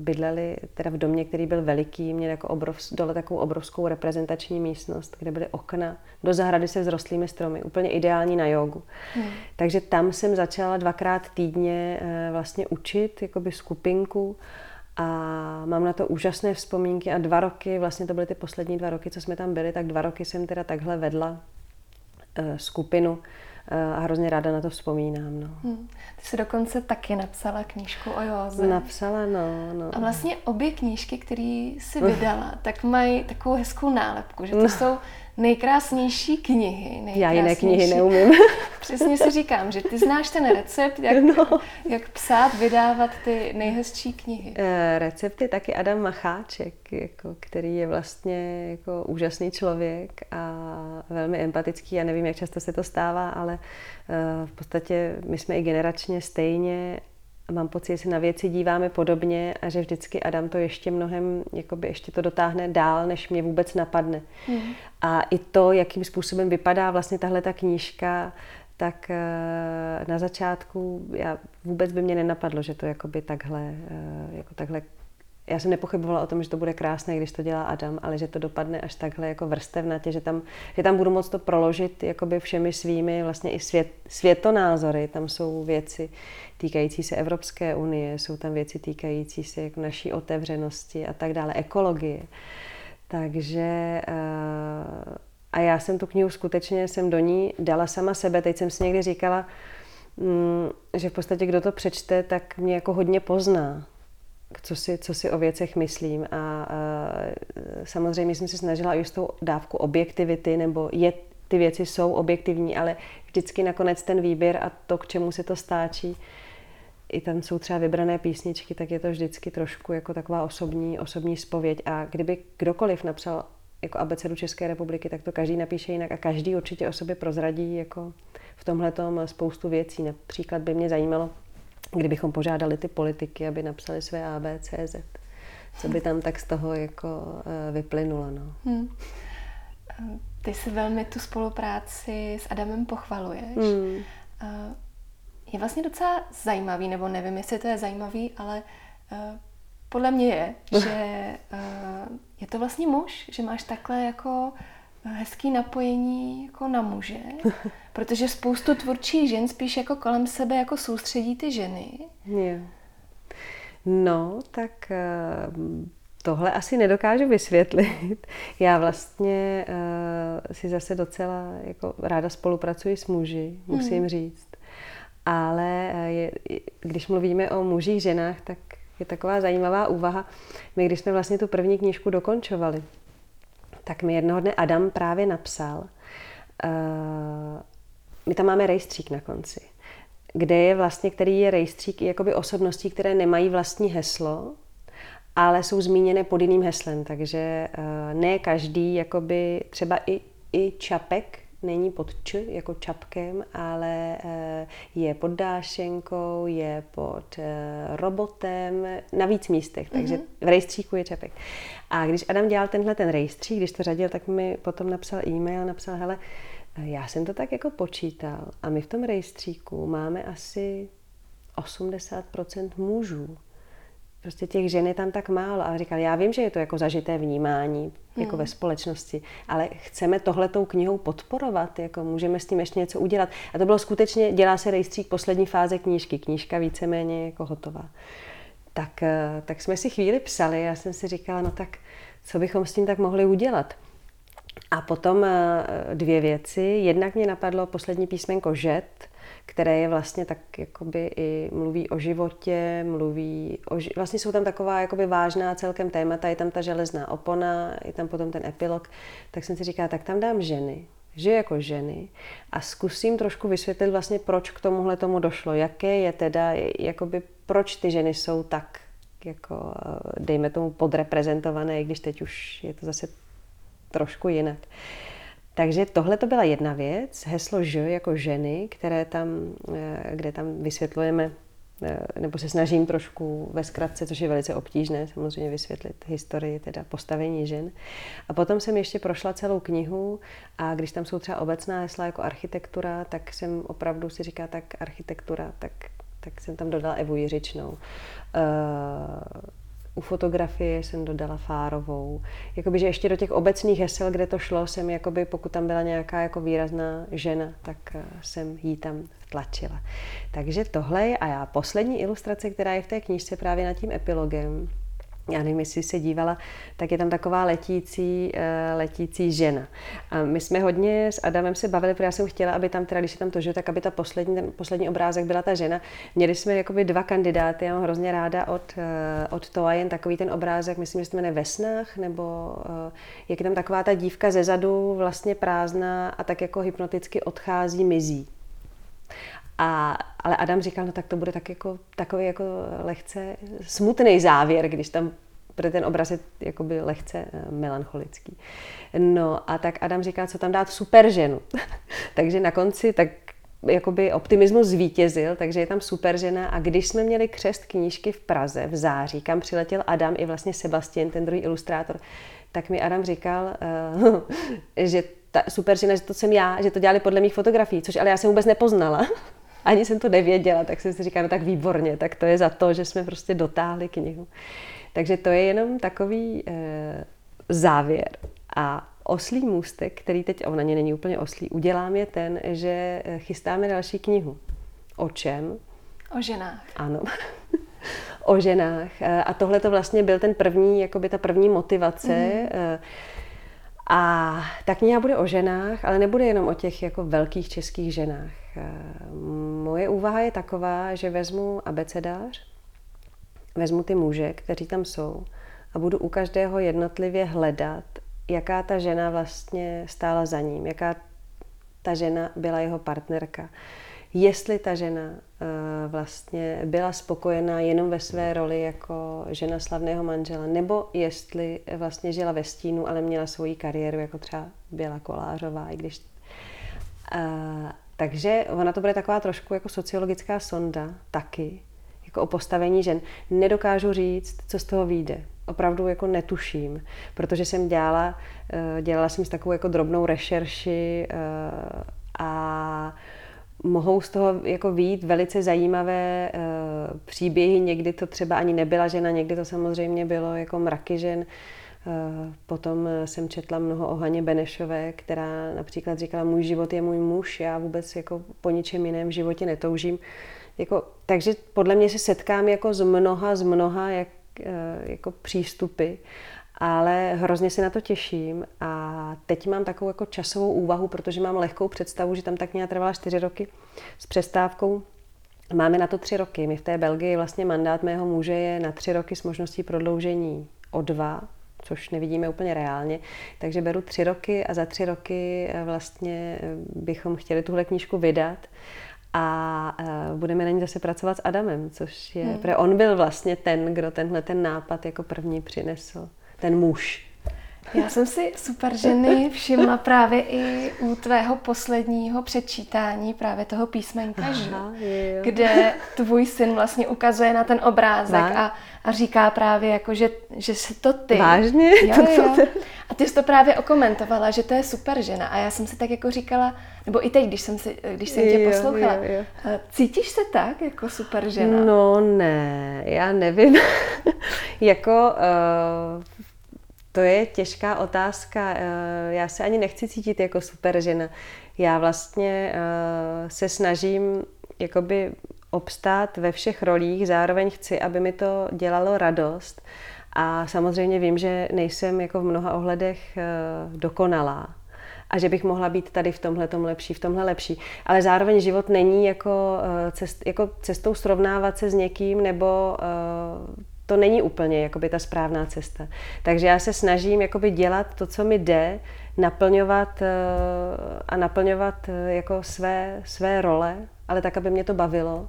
bydleli teda v domě, který byl veliký, měl jako obrov, dole takovou obrovskou reprezentační místnost, kde byly okna do zahrady se vzrostlými stromy, úplně ideální na jogu. Hmm. Takže tam jsem začala dvakrát týdně uh, vlastně učit, jakoby skupinku a mám na to úžasné vzpomínky a dva roky, vlastně to byly ty poslední dva roky, co jsme tam byli, tak dva roky jsem teda takhle vedla Eh, skupinu eh, a hrozně ráda na to vzpomínám. No. Hmm. Ty jsi dokonce taky napsala knížku o józe. Napsala, no. no. A vlastně obě knížky, které jsi vydala, tak mají takovou hezkou nálepku, že to no. jsou nejkrásnější knihy. Nejkrásnější. Já jiné knihy neumím. Přesně si říkám, že ty znáš ten recept, jak, no. jak psát, vydávat ty nejhezčí knihy. E, recepty taky Adam Macháček, jako, který je vlastně jako úžasný člověk a velmi empatický. Já nevím, jak často se to stává, ale e, v podstatě my jsme i generačně stejně mám pocit, že se na věci díváme podobně a že vždycky Adam to ještě mnohem, jakoby ještě to dotáhne dál, než mě vůbec napadne. Mm. A i to, jakým způsobem vypadá vlastně tahle ta knížka, tak eh, na začátku já, vůbec by mě nenapadlo, že to jakoby takhle, eh, jako takhle já jsem nepochybovala o tom, že to bude krásné, když to dělá Adam, ale že to dopadne až takhle jako vrstevnatě, že tam, že tam budu moct to proložit jakoby všemi svými vlastně i svět, světonázory. Tam jsou věci týkající se Evropské unie, jsou tam věci týkající se jako naší otevřenosti a tak dále, ekologie. Takže uh, a já jsem tu knihu skutečně, jsem do ní dala sama sebe. Teď jsem si někdy říkala, mm, že v podstatě kdo to přečte, tak mě jako hodně pozná, co si, co si o věcech myslím. A, a samozřejmě jsem se snažila i s tou dávku objektivity, nebo je, ty věci jsou objektivní, ale vždycky nakonec ten výběr a to, k čemu se to stáčí, i tam jsou třeba vybrané písničky, tak je to vždycky trošku jako taková osobní, osobní spověď. A kdyby kdokoliv napsal jako abecedu České republiky, tak to každý napíše jinak a každý určitě o sobě prozradí jako v tomhle spoustu věcí. Například by mě zajímalo, kdybychom požádali ty politiky, aby napsali své ABCZ. Co by tam tak z toho jako eh, vyplynulo. No. Hmm. ty si velmi tu spolupráci s Adamem pochvaluješ. Mm. Je vlastně docela zajímavý, nebo nevím, jestli to je zajímavý, ale podle mě je, že je to vlastně muž, že máš takhle jako hezký napojení jako na muže, protože spoustu tvůrčích žen spíš jako kolem sebe jako soustředí ty ženy. Yeah. No, tak tohle asi nedokážu vysvětlit. Já vlastně uh, si zase docela jako ráda spolupracuji s muži, musím hmm. říct. Ale je, když mluvíme o mužích, ženách, tak je taková zajímavá úvaha. My, když jsme vlastně tu první knížku dokončovali, tak mi jednoho dne Adam právě napsal, uh, my tam máme rejstřík na konci, kde je vlastně, který je rejstřík jakoby osobností, které nemají vlastní heslo, ale jsou zmíněny pod jiným heslem, takže uh, ne každý, jakoby třeba i, i Čapek není pod Č jako Čapkem, ale uh, je pod Dášenkou, je pod uh, robotem, na víc místech, takže mm-hmm. v rejstříku je Čapek. A když Adam dělal tenhle ten rejstřík, když to řadil, tak mi potom napsal e-mail, napsal, hele, já jsem to tak jako počítal a my v tom rejstříku máme asi 80% mužů prostě těch žen je tam tak málo. A říkal, já vím, že je to jako zažité vnímání jako hmm. ve společnosti, ale chceme tohletou knihou podporovat, jako můžeme s tím ještě něco udělat. A to bylo skutečně, dělá se rejstřík poslední fáze knížky, knížka víceméně jako hotová. Tak, eh, tak jsme si chvíli psali, já jsem si říkala, no tak co bychom s tím tak mohli udělat. A potom eh, dvě věci. Jednak mě napadlo poslední písmenko žet, které je vlastně tak jakoby i mluví o životě, mluví o, vlastně jsou tam taková jakoby vážná celkem témata, je tam ta železná opona, je tam potom ten epilog, tak jsem si říkala, tak tam dám ženy, že jako ženy a zkusím trošku vysvětlit vlastně, proč k tomuhle tomu došlo, jaké je teda, jakoby proč ty ženy jsou tak jako, dejme tomu, podreprezentované, i když teď už je to zase trošku jinak. Takže tohle to byla jedna věc, heslo Ž jako ženy, které tam, eh, kde tam vysvětlujeme, eh, nebo se snažím trošku ve zkratce, což je velice obtížné samozřejmě vysvětlit historii, teda postavení žen. A potom jsem ještě prošla celou knihu a když tam jsou třeba obecná hesla jako architektura, tak jsem opravdu si říká tak architektura, tak, tak jsem tam dodala Evu Jiřičnou. Uh, u fotografie jsem dodala Fárovou. Jakoby, že ještě do těch obecných hesel, kde to šlo, jsem, jakoby, pokud tam byla nějaká jako výrazná žena, tak eh, jsem jí tam vtlačila. Takže tohle je, a já poslední ilustrace, která je v té knížce právě nad tím epilogem, já nevím, jestli se dívala, tak je tam taková letící, uh, letící žena. A my jsme hodně s Adamem se bavili, protože já jsem chtěla, aby tam, teda, když je tam to, že, tak aby ta poslední, ten poslední obrázek byla ta žena. Měli jsme jakoby dva kandidáty, já mám hrozně ráda od, uh, od toho a jen takový ten obrázek, myslím, že se jmenuje Ve snách, nebo uh, jak je tam taková ta dívka ze zadu vlastně prázdná a tak jako hypnoticky odchází, mizí. A, ale Adam říkal, no tak to bude tak jako, takový jako lehce smutný závěr, když tam protože ten obraz je jakoby lehce eh, melancholický. No a tak Adam říká, co tam dát super ženu. takže na konci tak jakoby optimismus zvítězil, takže je tam super žena a když jsme měli křest knížky v Praze v září, kam přiletěl Adam i vlastně Sebastian, ten druhý ilustrátor, tak mi Adam říkal, uh, že ta super žena, že to jsem já, že to dělali podle mých fotografií, což ale já jsem vůbec nepoznala. Ani jsem to nevěděla, tak jsem si říkala, no tak výborně, tak to je za to, že jsme prostě dotáhli knihu. Takže to je jenom takový e, závěr. A oslý můstek, který teď, ona ně není úplně oslý, udělám je ten, že eh, chystáme další knihu. O čem? O ženách. Ano. o ženách. Eh, a tohle to vlastně byl ten první, jakoby ta první motivace. Mm-hmm. A ta kniha bude o ženách, ale nebude jenom o těch jako velkých českých ženách. Moje úvaha je taková, že vezmu abecedář, vezmu ty muže, kteří tam jsou a budu u každého jednotlivě hledat, jaká ta žena vlastně stála za ním, jaká ta žena byla jeho partnerka. Jestli ta žena uh, vlastně byla spokojená jenom ve své roli jako žena slavného manžela, nebo jestli vlastně žila ve stínu, ale měla svoji kariéru, jako třeba byla Kolářová, i když... Uh, takže ona to bude taková trošku jako sociologická sonda taky, jako o postavení žen. Nedokážu říct, co z toho vyjde. opravdu jako netuším, protože jsem dělala, dělala jsem s takovou jako drobnou rešerši a mohou z toho jako výjít velice zajímavé příběhy. Někdy to třeba ani nebyla žena, někdy to samozřejmě bylo jako mraky žen. Potom jsem četla mnoho o Haně Benešové, která například říkala, můj život je můj muž, já vůbec jako po ničem jiném v životě netoužím. Jako, takže podle mě se setkám jako z mnoha, z mnoha jak, eh, jako přístupy, ale hrozně se na to těším a teď mám takovou jako časovou úvahu, protože mám lehkou představu, že tam tak nějak trvala čtyři roky s přestávkou. Máme na to tři roky. My v té Belgii vlastně mandát mého muže je na tři roky s možností prodloužení o dva, což nevidíme úplně reálně. Takže beru tři roky a za tři roky eh, vlastně eh, bychom chtěli tuhle knížku vydat a uh, budeme na ní zase pracovat s Adamem, což je, hmm. protože on byl vlastně ten, kdo tenhle ten nápad jako první přinesl, ten muž. Já jsem si super ženy všimla právě i u tvého posledního přečítání právě toho písmenka, Aha, že? kde tvůj syn vlastně ukazuje na ten obrázek a, a říká právě jako, že, že se to ty. Vážně? Jo, jo. A ty jsi to právě okomentovala, že to je super žena a já jsem si tak jako říkala, nebo i teď, když jsem, si, když jsem tě poslouchala, jo, jo. cítíš se tak jako super žena? No ne, já nevím. jako uh, to je těžká otázka. Uh, já se ani nechci cítit jako super žena. Já vlastně uh, se snažím jakoby obstát ve všech rolích, zároveň chci, aby mi to dělalo radost. A samozřejmě vím, že nejsem jako v mnoha ohledech dokonalá a že bych mohla být tady v tomhle tom lepší, v tomhle lepší. Ale zároveň život není jako, eh, cest, jako cestou srovnávat se s někým nebo to není úplně jakoby ta správná cesta. Takže já se snažím jakoby dělat to, co mi jde, naplňovat uh, a naplňovat uh, jako své, své role, ale tak, aby mě to bavilo.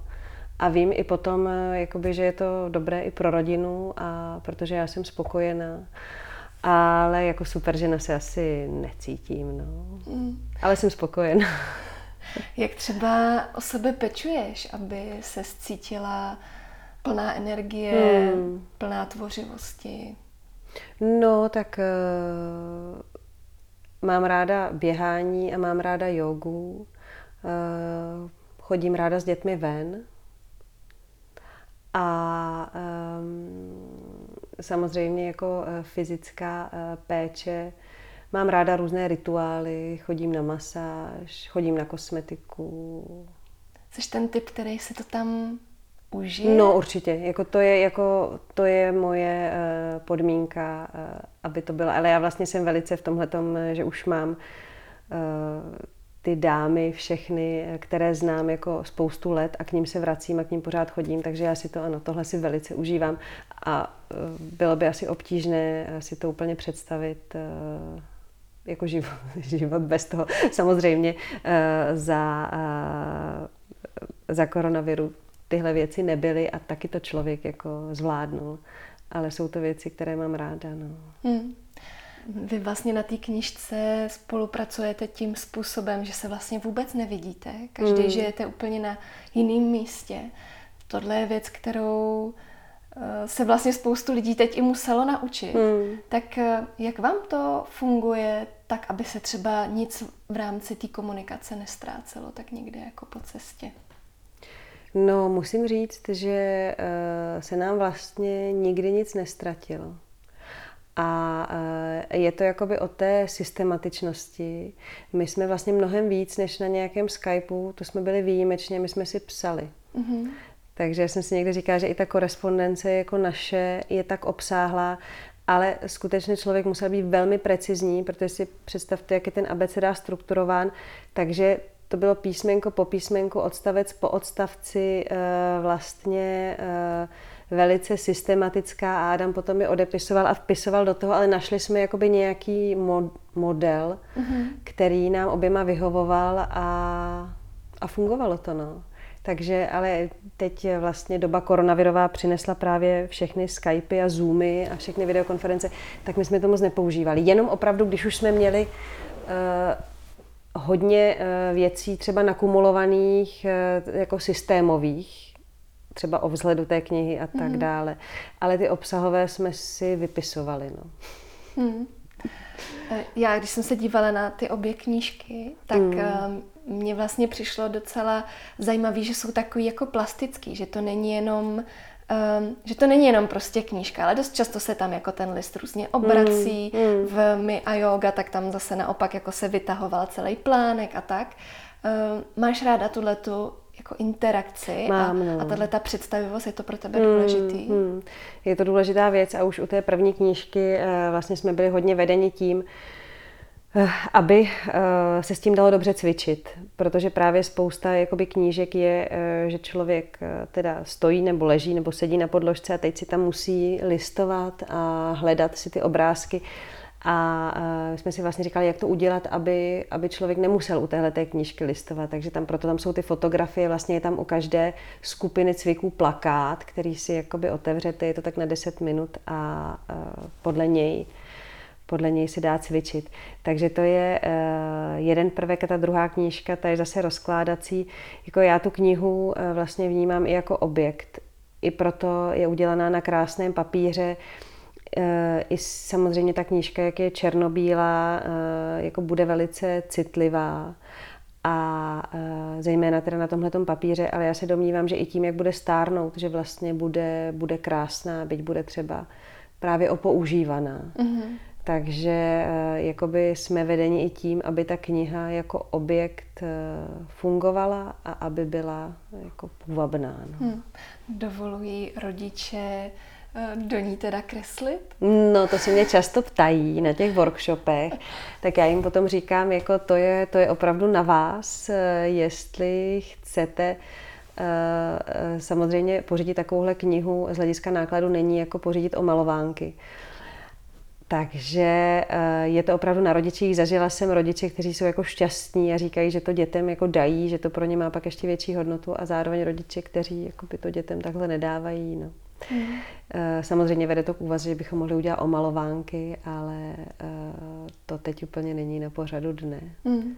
A vím i potom, jakoby, že je to dobré i pro rodinu, a protože já jsem spokojená ale jako super žena se asi necítím, no. Mm. Ale jsem spokojená. Jak třeba o sebe pečuješ, aby se cítila plná energie, hmm. plná tvořivosti? No, tak uh, mám ráda běhání a mám ráda jogu. Uh, chodím ráda s dětmi ven. A um, samozřejmě jako fyzická eh, péče. Mám ráda různé rituály, chodím na masáž, chodím na kosmetiku. Jsi ten typ, který si to tam užije? No určitě, jako to je, jako, to je moje uh, podmínka, uh, aby to bylo. Ale já vlastně jsem velice v tomhle, že už mám ty dámy všechny, které znám jako spoustu let a k ním se vracím a k ním pořád chodím, takže já si to ano, tohle si velice užívám a bylo by asi obtížné si to úplně představit jako život, život bez toho. Samozřejmě za, za koronaviru tyhle věci nebyly a taky to člověk jako zvládnul. Ale jsou to věci, které mám ráda. No. Hmm. Vy vlastně na té knižce spolupracujete tím způsobem, že se vlastně vůbec nevidíte. Každý mm. žijete úplně na jiném místě. Tohle je věc, kterou eh, se vlastně spoustu lidí teď i muselo naučit. Mm. Tak eh, jak vám to funguje tak, aby se třeba nic v rámci té komunikace nestrácelo tak někde jako po cestě? No, musím říct, že eh, se nám vlastně nikdy nic nestratilo. A eh, je to jakoby o té systematičnosti. My jsme vlastně mnohem víc než na nějakém Skypeu, to jsme byli výjimečně, my jsme si psali. Mm-hmm. Takže jsem si někdy říkala, že i ta korespondence jako naše je tak obsáhlá, ale skutečně člověk musel být velmi precizní, protože si představte, jak je ten abeceda strukturován, takže to bylo písmenko po písmenku, odstavec po odstavci, eh, vlastně eh, velice systematická a Adam potom je odepisoval a vpisoval do toho, ale našli jsme jakoby nějaký mod, model, mm-hmm. který nám oběma vyhovoval a, a fungovalo to, no. Takže, ale teď vlastně doba koronavirová přinesla právě všechny Skypey a Zoomy a všechny videokonference, tak my jsme to moc nepoužívali. Jenom opravdu, když už jsme měli uh, hodně uh, věcí třeba nakumulovaných uh, jako systémových, třeba o vzhledu té knihy a tak mm. dále. Ale ty obsahové jsme si vypisovali. No. Mm. Já, když jsem se dívala na ty obě knížky, tak mm. mně vlastně přišlo docela zajímavé, že jsou takový jako plastický, že to není jenom Um, že to není jenom prostě knížka, ale dost často se tam jako ten list různě obrací. Mm, mm. V My a yoga, tak tam zase naopak jako se vytahoval celý plánek a tak. Um, máš ráda tuhletu jako interakci Mám, no. a, a tahle ta představivost, je to pro tebe mm, důležitý? Mm. Je to důležitá věc a už u té první knížky uh, vlastně jsme byli hodně vedeni tím, Eh, aby eh, se s tím dalo dobře cvičit, protože právě spousta jakoby knížek je, eh, že člověk teda stojí nebo leží nebo sedí na podložce a teď si tam musí listovat a hledat si ty obrázky. A my jsme si vlastně říkali, jak to udělat, aby, aby člověk nemusel u téhle té knížky listovat. Takže tam proto tam jsou ty fotografie, vlastně je tam u každé skupiny cviků plakát, který si jakoby otevřete, je to tak na 10 minut a podle něj podle něj se dá cvičit. Takže to je uh, jeden prvek a ta druhá knížka, ta je zase rozkládací. Jako já tu knihu uh, vlastně vnímám i jako objekt. I proto je udělaná na krásném papíře. Uh, I samozřejmě ta knížka, jak je černobílá, jako bude velice citlivá a zejména teda na tomhle papíře, ale já se domnívám, že i tím, jak bude stárnout, že vlastně bude, bude krásná, byť bude třeba právě opoužívaná. Mm-hmm. Takže eh, jakoby jsme vedeni i tím, aby ta kniha jako objekt eh, fungovala a aby byla jako půvabná. No. Hmm. Dovolují rodiče eh, do ní teda kreslit? No, to se mě často ptají na těch workshopech, tak já jim potom říkám, jako to je, to je opravdu na vás, jestli chcete samozřejmě pořídit takovouhle knihu z hlediska nákladu není jako pořídit o malovánky. Takže eh, je to opravdu na rodičích. Zažila jsem rodiče, kteří jsou jako šťastní a říkají, že to dětem jako dají, že to pro ně má pak ještě větší hodnotu a zároveň rodiče, kteří jako by to dětem takhle nedávají. No. Mm. Samozřejmě vede to k úvaze, že bychom mohli udělat omalovánky, ale eh, to teď úplně není na pořadu dne. Mm.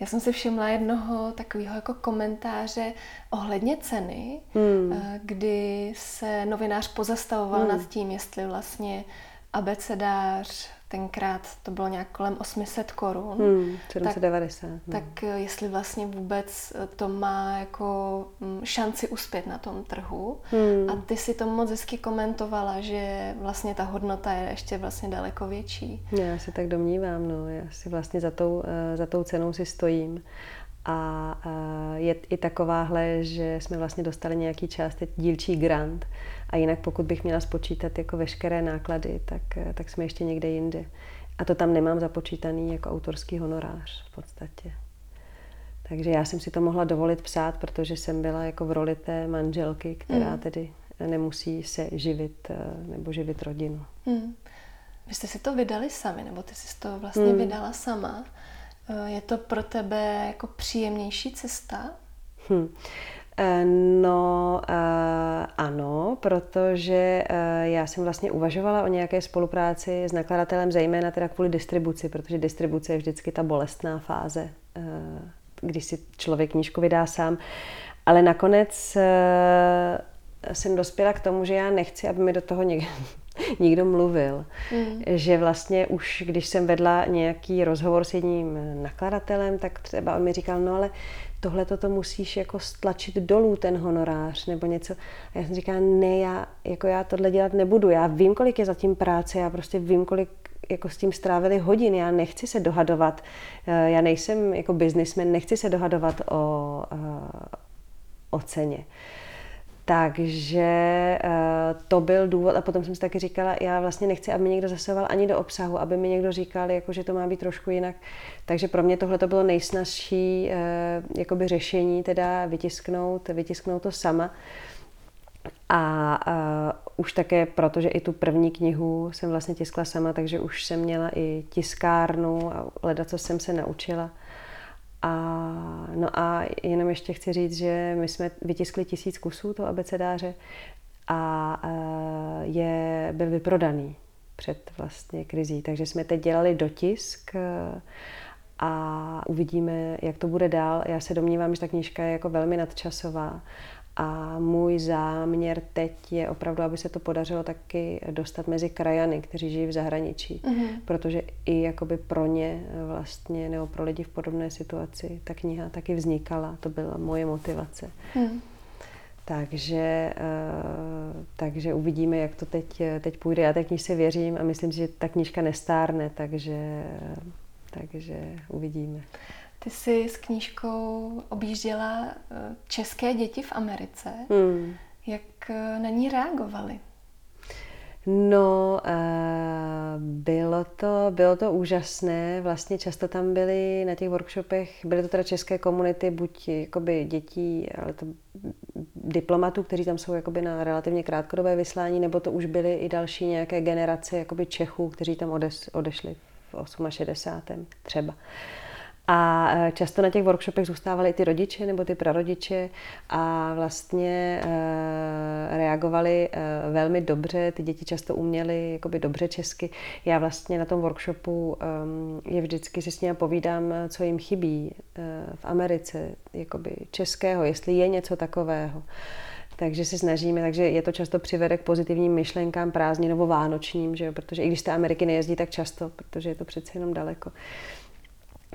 Já jsem si všimla jednoho takového jako komentáře ohledně ceny, mm. kdy se novinář pozastavoval mm. nad tím, jestli vlastně abecedář, tenkrát to bylo nějak kolem 800 korun. Hmm, 790. Tak, hmm. tak eh, jestli vlastně vůbec eh, to má jako mm, šanci uspět na tom trhu. Hmm. A ty si to moc hezky komentovala, že vlastně ta hodnota je ještě vlastně daleko větší. Já se tak domnívám, no. Já si vlastně za tou, eh, za tou cenou si stojím. A je i takováhle, že jsme vlastně dostali nějaký část, teď dílčí grant. A jinak pokud bych měla spočítat jako veškeré náklady, tak, tak jsme ještě někde jinde. A to tam nemám započítaný jako autorský honorář v podstatě. Takže já jsem si to mohla dovolit psát, protože jsem byla jako v roli té manželky, která mm. tedy nemusí se živit eh, nebo živit rodinu. Mm. Vy jste si to vydali sami, nebo ty jsi to vlastně mm. vydala sama. Eh, je to pro tebe jako příjemnější cesta? Hm. Eh, no uh, ano, protože já jsem vlastně uvažovala o nějaké spolupráci s nakladatelem, zejména teda kvůli distribuci, protože distribuce je vždycky ta bolestná fáze, když si člověk knížku vydá sám. Ale nakonec jsem dospěla k tomu, že já nechci, aby mi do toho někdo, nikdo mluvil. Mm. Že vlastně už, když jsem vedla nějaký rozhovor s jedním nakladatelem, tak třeba on mi říkal, no ale tohle to musíš jako stlačit dolů ten honorář nebo něco. A já jsem říkala, ne, já, jako já tohle dělat nebudu. Já vím, kolik je zatím práce, já prostě vím, kolik jako s tím strávili hodin. Já nechci se dohadovat. Eh, já nejsem jako biznismen, nechci se dohadovat o, eh, o ceně. Takže uh, to byl důvod a potom jsem si taky říkala, já vlastně nechci, aby mi někdo zasahoval ani do obsahu, aby mi někdo říkal, jako, že to má být trošku jinak. Takže pro mě tohle to bylo nejsnažší uh, jakoby řešení, teda vytisknout, vytisknout to sama. A uh, už také, protože i tu první knihu jsem vlastně tiskla sama, takže už jsem měla i tiskárnu a leda, co jsem se naučila. A, no a jenom ještě chci říct, že my jsme vytiskli tisíc kusů toho abecedáře a je, byl vyprodaný před vlastně krizí. Takže jsme teď dělali dotisk a uvidíme, jak to bude dál. Já se domnívám, že ta knížka je jako velmi nadčasová A můj záměr teď je opravdu, aby se to podařilo taky dostat mezi krajany, kteří žijí v zahraničí. Mm-hmm. Protože i jakoby pro ně vlastně, nebo pro lidi v podobné situaci, ta kniha taky vznikala. To byla moje motivace. Mm. Takže, uh, takže uvidíme, jak to teď, teď půjde. Já té knižce věřím a myslím si, že ta knížka nestárne, takže, takže uvidíme. Ty jsi s knížkou objížděla eh, české děti v Americe. Hmm. Jak eh, na ní reagovali? No, bylo to, bylo to úžasné. Vlastně často tam byly na těch workshopech, byly to teda české komunity, buď jakoby dětí, ale to diplomatů, kteří tam jsou jakoby na relativně krátkodobé vyslání, nebo to už byly i další nějaké generace jakoby Čechů, kteří tam odešli v 68. třeba. A e, často na těch workshopech zůstávali i ty rodiče nebo ty prarodiče a vlastně e, reagovali e, velmi dobře. Ty děti často uměly jakoby dobře česky. Já vlastně na tom workshopu je vždycky si s nimi povídám, co jim chybí v Americe, jakoby českého, jestli je něco takového. Takže se snažíme, takže je to často přivede k pozitivním myšlenkám prázdnin nebo vánočním, že jo? protože i když z Ameriky nejezdí tak často, protože je to přece jenom daleko.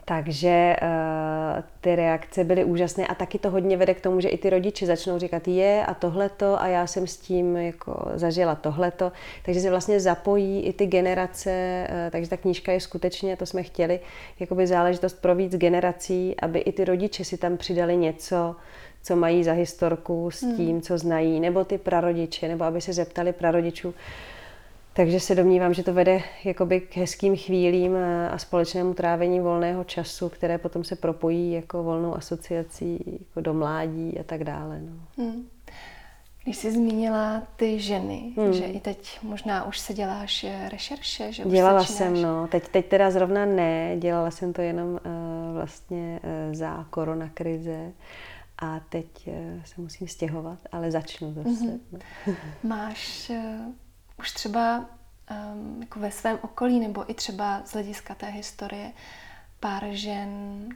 Takže uh, ty reakce byly úžasné a taky to hodně vede k tomu, že i ty rodiče začnou říkat je a tohleto a já jsem s tím jako zažila tohleto. Takže se vlastně zapojí i ty generace, uh, takže ta knížka je skutečně, to jsme chtěli, jakoby záležitost pro víc generací, aby i ty rodiče si tam přidali něco, co mají za historku s hmm. tím, co znají, nebo ty prarodiče, nebo aby se zeptali prarodičů, takže se domnívám, že to vede jakoby k hezkým chvílím a společnému trávení volného času, které potom se propojí jako volnou asociací jako do mládí a tak dále. No. Hmm. Když jsi zmínila ty ženy, hmm. že i teď možná už se děláš eh, rešerše, že už Dělala začínáš... jsem, no. Teď, teď teda zrovna ne, dělala jsem to jenom uh, vlastně uh, za koronakrize a teď uh, se musím stěhovat, ale začnu zase. Mm-hmm. No. Máš uh už třeba um, jako ve svém okolí nebo i třeba z hlediska té historie pár žen,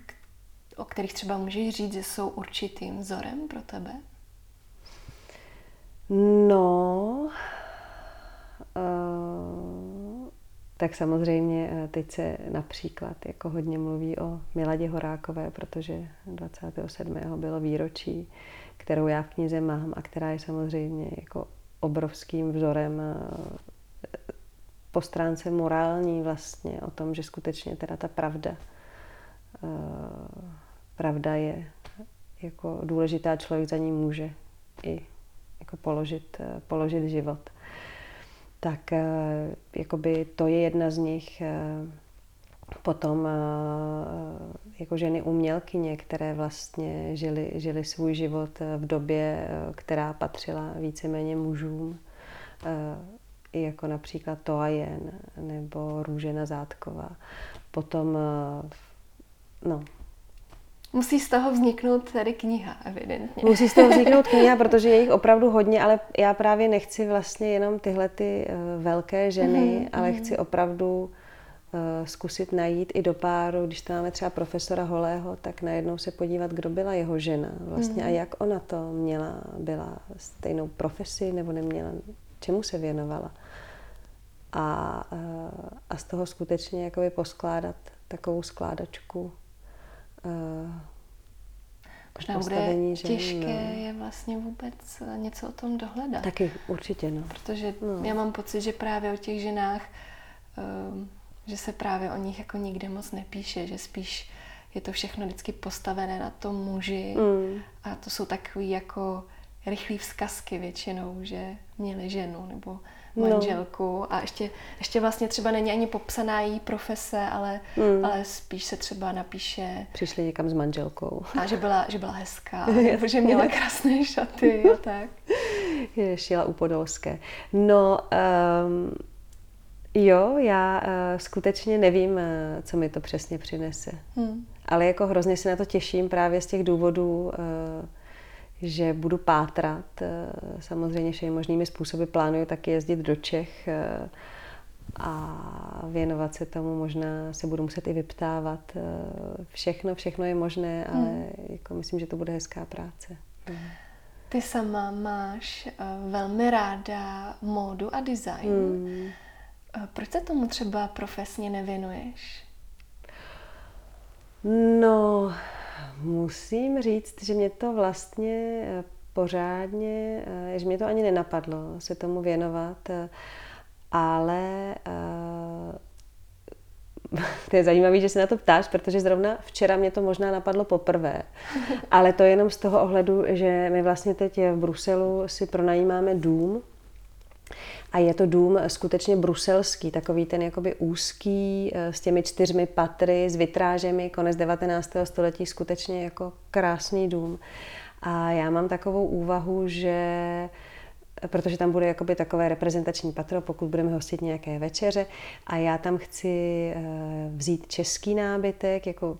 o kterých třeba můžeš říct, že jsou určitým vzorem pro tebe? No, uh, tak samozřejmě eh, teď se například jako hodně mluví o Miladě Horákové, protože 27. bylo výročí, kterou já v knize mám a která je samozřejmě jako obrovským vzorem eh, po stránce morální vlastně o tom, že skutečně teda ta pravda eh, pravda je jako důležitá, člověk za ní může i jako položit, eh, položit život. Tak jakoby to je jedna z nich. Potom jako ženy umělkyně, které vlastně žily, žily svůj život v době, která patřila víceméně mužům, i jako například Toa Jen nebo Růžena Zátková. Potom, no, Musí z toho vzniknout tady kniha, evidentně. Musí z toho vzniknout kniha, protože je jich opravdu hodně, ale já právě nechci vlastně jenom tyhle ty velké ženy, mm-hmm. ale chci opravdu Eh, zkusit najít i do páru, když tam máme třeba profesora Holého, tak najednou se podívat, kdo byla jeho žena vlastně mm. a jak ona to měla, byla stejnou profesi nebo neměla, čemu se věnovala. A, eh, a z toho skutečně jakoby poskládat takovou skládačku uh, Možná bude žen, těžké no. je vlastně vůbec něco o tom dohledat. Taky, určitě, no. Protože no. já mám pocit, že právě o těch ženách um, že se právě o nich jako nikde moc nepíše, že spíš je to všechno vždycky postavené na tom muži mm. a to jsou takový jako rychlý vzkazky většinou, že měli ženu nebo no. manželku no. a ještě, ještě vlastně třeba není ani popsaná její profese, ale, mm. ale spíš se třeba napíše... Přišli někam s manželkou. A že byla, že byla hezká, nebo že měla krásné šaty a tak. Je, šila u Podolské. No, um, Jo, já uh, skutečně nevím, uh, co mi to přesně přinese. Hmm. Ale jako hrozně se na to těším právě z těch důvodů, uh, že budu pátrat. Uh, samozřejmě všemi možnými způsoby plánuju taky jezdit do Čech uh, a věnovat se tomu. Možná se budu muset i vyptávat. Uh, všechno, všechno je možné, ale hmm. jako myslím, že to bude hezká práce. Hmm. Ty sama máš uh, velmi ráda módu a design. Hmm. Proč se tomu třeba profesně nevěnuješ? No, musím říct, že mě to vlastně eh, pořádně, že mě to ani nenapadlo se tomu věnovat, ale to je zajímavé, že se na to ptáš, protože zrovna včera mě to možná napadlo poprvé. Ale to jenom z toho ohledu, že my vlastně teď v Bruselu si pronajímáme dům, a je to dům skutečně bruselský, takový ten jakoby úzký, eh, s těmi čtyřmi patry, s vitrážemi, konec 19. století, skutečně jako krásný dům. A já mám takovou úvahu, že protože tam bude jakoby takové reprezentační patro, pokud budeme hostit nějaké večeře a já tam chci eh, vzít český nábytek, jako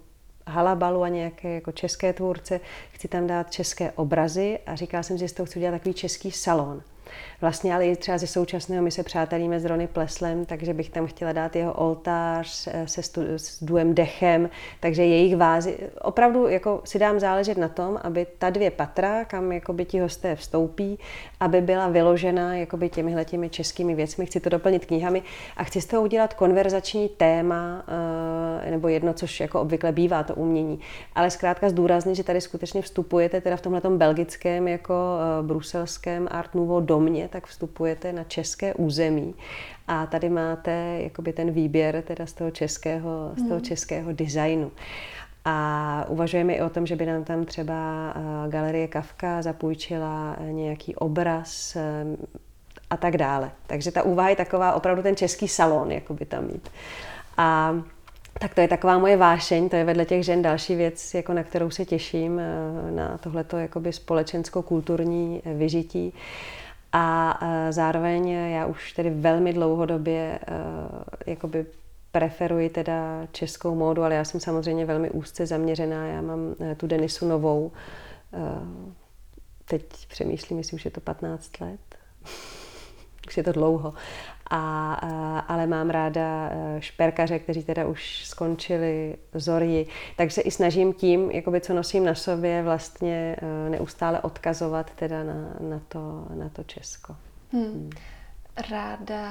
halabalu a nějaké jako české tvůrce, chci tam dát české obrazy a říkala jsem že z toho chci udělat takový český salon. Vlastně ale i třeba ze současného my se přátelíme s Rony Pleslem, takže bych tam chtěla dát jeho oltář eh, se stu, s duem Dechem, takže jejich vázy. Opravdu jako si dám záležet na tom, aby ta dvě patra, kam jakoby ti hosté vstoupí, aby byla vyložena jakoby těmihle těmi českými věcmi. Chci to doplnit knihami a chci z toho udělat konverzační téma, eh, nebo jedno, což jako obvykle bývá to umění. Ale zkrátka zdůraznit, že tady skutečně vstupujete teda v tomhle belgickém jako eh, bruselském Art Nouveau domě, tak vstupujete na české území a tady máte jakoby ten výběr teda z toho českého, z toho hmm. českého designu. A uvažujeme i o tom, že by nám tam třeba eh, Galerie Kavka zapůjčila nějaký obraz eh, a tak dále. Takže ta úvaha je taková opravdu ten český salon, jako by tam mít. A tak to je taková moje vášeň, to je vedle těch žen další věc, jako na kterou se těším, eh, na tohleto jakoby společensko-kulturní vyžití. A zároveň já už tedy velmi dlouhodobě jakoby preferuji teda českou módu, ale já jsem samozřejmě velmi úzce zaměřená. Já mám eh, tu Denisu novou. Eh, teď přemýšlím, jestli už je to 15 let. už je to dlouho. A, a, ale mám ráda eh, šperkaře, kteří teda už skončili zorji, takže se i snažím tím, jakoby, co nosím na sobě, vlastně neustále odkazovat teda na, na, to, na to Česko. Hmm. Hmm. Ráda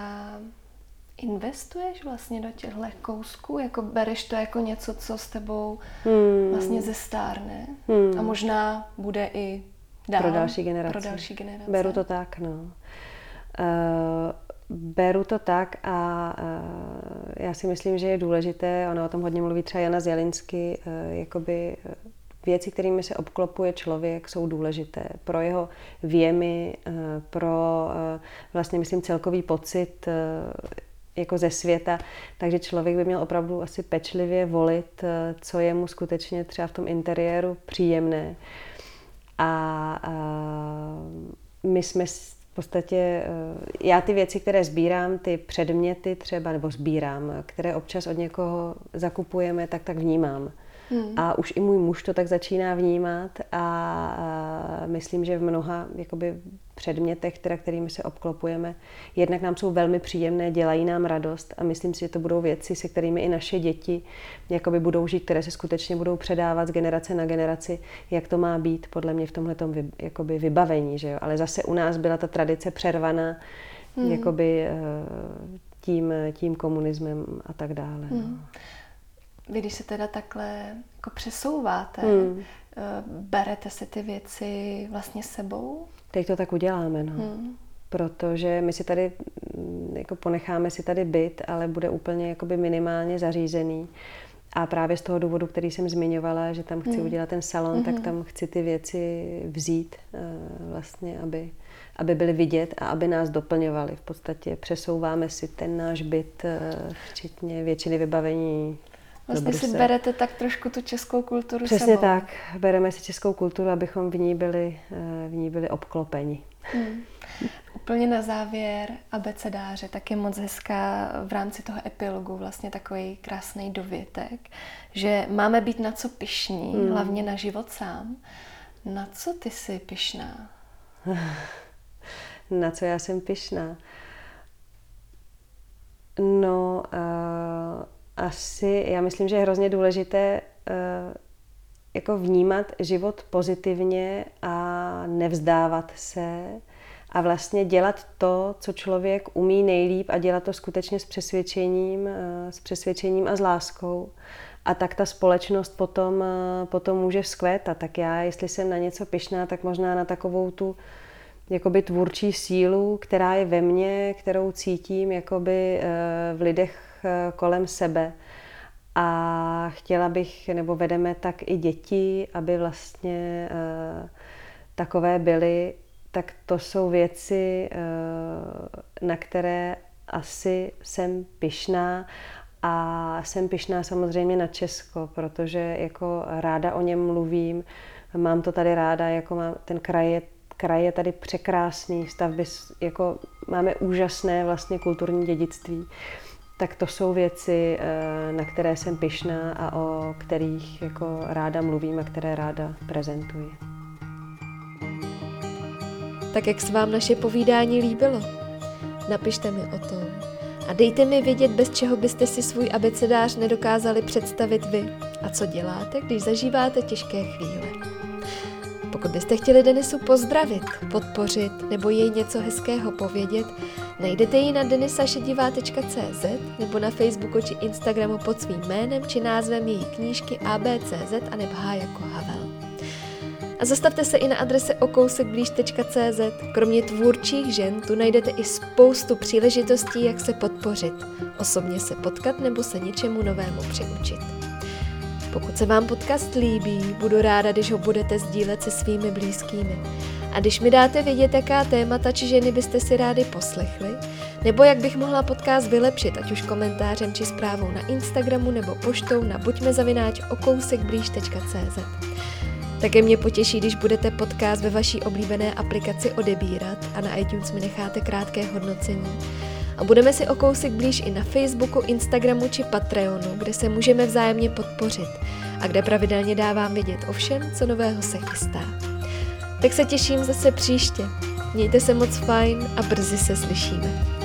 investuješ vlastně do těchto kousků? Jako bereš to jako něco, co s tebou hmm. vlastně zestárne? Hmm. A možná bude i dál, pro další generace. Pro další generace. Beru to tak, no. Uh, beru to tak a uh, já si myslím, že je důležité, ona o tom hodně mluví třeba Jana Zjelinsky, uh, jakoby věci, kterými se obklopuje člověk, jsou důležité pro jeho věmy, pro vlastně, myslím, celkový pocit jako ze světa, takže člověk by měl opravdu asi pečlivě volit, co je mu skutečně třeba v tom interiéru příjemné. A, a my jsme v podstatě, eh, já ty věci, které sbírám, ty předměty třeba, nebo sbírám, které občas od někoho zakupujeme, tak tak vnímám. Hmm. A už i můj muž to tak začíná vnímat a, a myslím, že v mnoha jakoby, předmětech, teda, kterými se obklopujeme, jednak nám jsou velmi příjemné, dělají nám radost a myslím si, že to budou věci, se kterými i naše děti jakoby budou žít, které se skutečně budou předávat z generace na generaci, jak to má být podle mě v tomhle vy, vybavení. Že jo? Ale zase u nás byla ta tradice přervaná hmm. jakoby, eh, tím, tím komunismem a tak dále. Hmm. No. Vy, když se teda takhle jako přesouváte, hmm. Eh, berete si ty věci vlastně sebou? Teď to tak uděláme, no. Hmm. Protože my si tady, mm, jako ponecháme si tady byt, ale bude úplně jakoby minimálně zařízený. A právě z toho důvodu, který jsem zmiňovala, že tam chci hmm. udělat ten salon, hmm. tak tam chci ty věci vzít eh, vlastně, aby, aby byly vidět a aby nás doplňovaly. V podstatě přesouváme si ten náš byt, eh, včetně většiny vybavení Vlastně si berete tak trošku tu českou kulturu Přesně sebou. tak. Bereme si českou kulturu, abychom v ní byli, eh, v ní byli obklopeni. Hmm. Úplně na závěr abecedáře, tak je moc hezká v rámci toho epilogu vlastně takový krásný dovětek, že máme být na co pišní, hmm. hlavně na život sám. Na co ty jsi pišná? na co já jsem pišná? No, uh asi, já myslím, že je hrozně důležité uh, jako vnímat život pozitivně a nevzdávat se a vlastně dělat to, co člověk umí nejlíp a dělat to skutečně s přesvědčením, eh, s přesvědčením a s láskou. A tak ta společnost potom, eh, potom může vzkvétat. Tak já, jestli jsem na něco pyšná, tak možná na takovou tu jakoby tvůrčí sílu, která je ve mně, kterou cítím jakoby v lidech kolem sebe. A chtěla bych, nebo vedeme tak i děti, aby vlastně uh, takové byly, tak to jsou věci, uh, na které asi jsem pyšná. A jsem pyšná samozřejmě na Česko, protože jako ráda o něm mluvím, mám to tady ráda, jako mám, ten kraj je, kraj je tady překrásný, stavby, jako máme úžasné vlastně kulturní dědictví tak to jsou věci, eh, na které jsem pyšná a o kterých jako ráda mluvím a které ráda prezentuji. Tak jak se vám naše povídání líbilo? Napište mi o tom. A dejte mi vědět, bez čeho byste si svůj abecedář nedokázali představit vy. A co děláte, když zažíváte těžké chvíle. Pokud byste chtěli Denisu pozdravit, podpořit nebo jej něco hezkého povědět, najdete ji na denisašedivá.cz nebo na Facebooku či Instagramu pod svým jménem či názvem její knížky ABCZ a nebo H jako Havel. A zastavte se i na adrese okousekblíž.cz. Kromě tvůrčích žen tu najdete i spoustu příležitostí, jak se podpořit, osobně se potkat nebo se něčemu novému přiučit. Pokud se vám podcast líbí, budu ráda, když ho budete sdílet se svými blízkými. A když mi dáte vědět, jaká témata či ženy byste si rádi poslechli, nebo jak bych mohla podcast vylepšit, ať už komentářem či zprávou na Instagramu nebo poštou na buďmezavináč okousekblíž.cz. Také mě potěší, když budete podcast ve vaší oblíbené aplikaci odebírat a na iTunes mi necháte krátké hodnocení a budeme si o kousek blíž i na Facebooku, Instagramu či Patreonu, kde se můžeme vzájemně podpořit a kde pravidelně dávám vědět o všem, co nového se chystá. Tak se těším zase příště. Mějte se moc fajn a brzy se slyšíme.